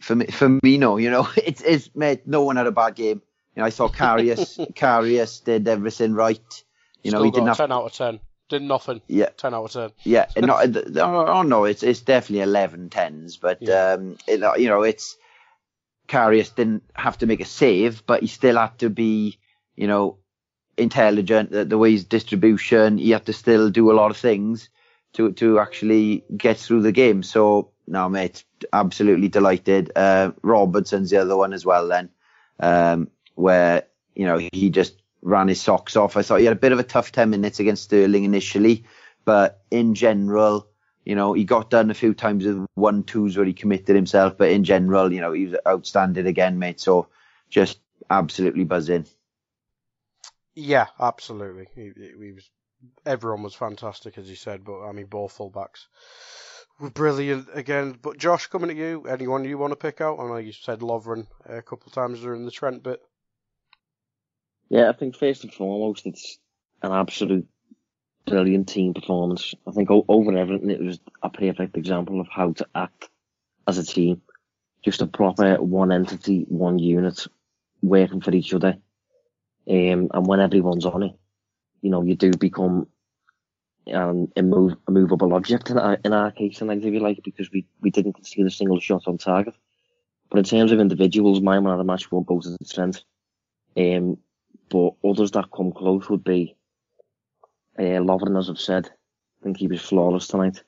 For me, for me, no, you know, it's, it's mate, no one had a bad game. You know, I saw Karius, Karius did everything right. You know, Still he didn't have 10 out of 10. Did nothing. Yeah. 10 out of 10. yeah, not, oh, oh no, it's it's definitely 11 tens, but Yeah. um, it, you know, it's Karius didn't have to make a save, but he still had to be, you know, intelligent. The, the way his distribution, he had to still do a lot of things to to actually get through the game. So no, mate, absolutely delighted. Uh, Robertson's the other one as well. Then, um, where you know he just ran his socks off. I thought he had a bit of a tough ten minutes against Sterling initially, but in general, you know, he got done a few times with one twos where he committed himself, but in general, you know, he was outstanding again, mate. So just absolutely buzzing. Yeah, absolutely. He, he was. Everyone was fantastic, as you said, but I mean, both fullbacks were brilliant again. But Josh, coming to you, anyone you want to pick out? I know you said Lovren a couple of times during the Trent bit. Yeah, I think first and foremost, it's an absolute brilliant team performance. I think over everything, it was a perfect example of how to act as a team. Just a proper one entity, one unit, working for each other. Um, and when everyone's on it, you know, you do become an immov- immovable object in our, in our case tonight, if you like, because we, we didn't concede a single shot on target. But in terms of individuals, my man of the match won't go to the. Um, but others that come close would be uh, Lovren, as I've said. I think he was flawless tonight.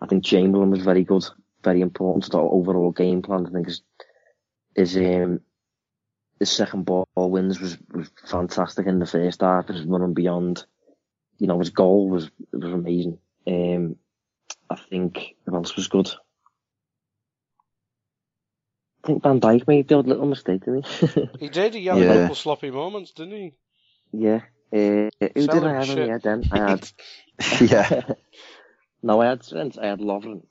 I think Chamberlain was very good, very important to the overall game plan. I think his his um his second ball wins was, was fantastic in the first half. His running beyond, you know, his goal was was amazing. Um, I think who else was good? I think Van Dijk made the odd little mistake, didn't he? He did. He had Yeah. a couple sloppy moments, didn't he? yeah. Uh, who did I have in shit. the head then? I had yeah, no, I had Trent, I had Lovren.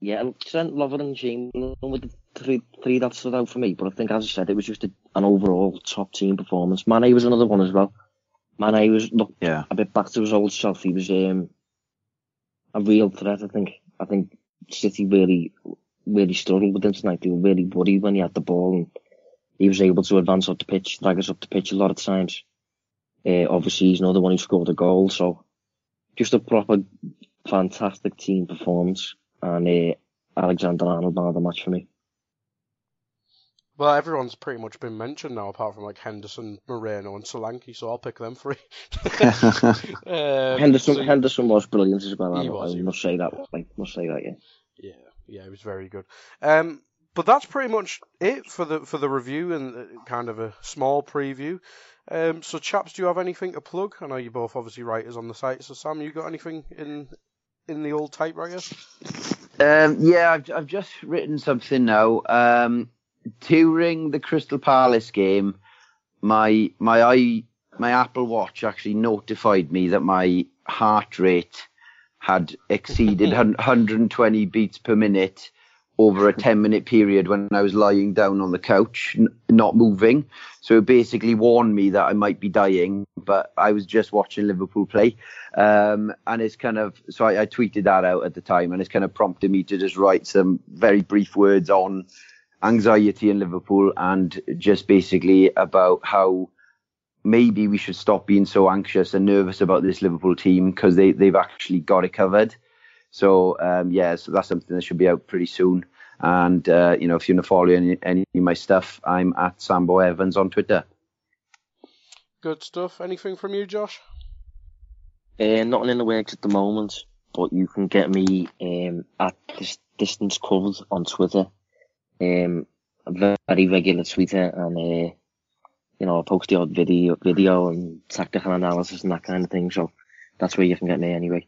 Yeah, Trent, Lovren and Chamberlain were the three, three that stood out for me. But I think, as I said, it was just a, an overall top team performance. Mane was another one as well. Mane was look yeah, a bit back to his old self. He was um, a real threat. I think. I think City really, really struggled with him tonight. They were really worried when he had the ball, and he was able to advance up the pitch, drag us up the pitch a lot of times. Uh, obviously, he's another one who scored a goal. So, just a proper fantastic team performance, and uh, Alexander Arnold man of the match for me. Well, everyone's pretty much been mentioned now, apart from like Henderson, Moreno, and Solanke. So I'll pick them three. um, Henderson, so- Henderson was brilliant as well. He I, was, I he must say that. Like, must say that. Yeah. Yeah, yeah, it was very good. Um, but that's pretty much it for the for the review and uh, kind of a small preview. Um, so chaps, do you have anything to plug? I know you're both obviously writers on the site. So Sam, you got anything in in the old typewriter? Um, yeah, I've, I've just written something now. Um, during the Crystal Palace game, my my i my Apple Watch actually notified me that my heart rate had exceeded 120 beats per minute over a 10 minute period when I was lying down on the couch, n- not moving. So it basically warned me that I might be dying, but I was just watching Liverpool play. Um, and it's kind of, so I, I tweeted that out at the time and it's kind of prompted me to just write some very brief words on anxiety in Liverpool and just basically about how maybe we should stop being so anxious and nervous about this Liverpool team because they, they've actually got it covered. So, um, yeah, so that's something that should be out pretty soon. And uh, you know, if you want to follow any, any of my stuff, I'm at Sambo Evans on Twitter. Good stuff. Anything from you, Josh? Uh, nothing in the works at the moment, but you can get me um, at this distance covered on Twitter. Um, a very regular tweeter, and uh, you know, I post the odd video, video and tactical analysis and that kind of thing. So that's where you can get me anyway.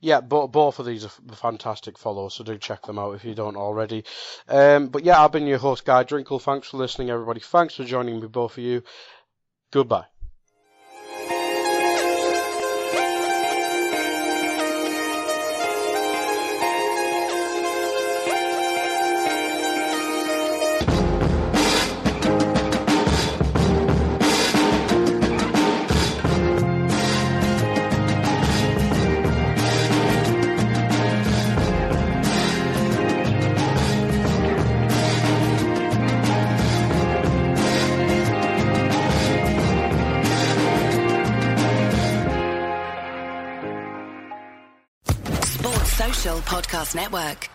Yeah, both both of these are fantastic follows, so do check them out if you don't already. Um, but yeah, I've been your host, Guy Drinkle. Thanks for listening, everybody. Thanks for joining me, both of you. Goodbye. Network.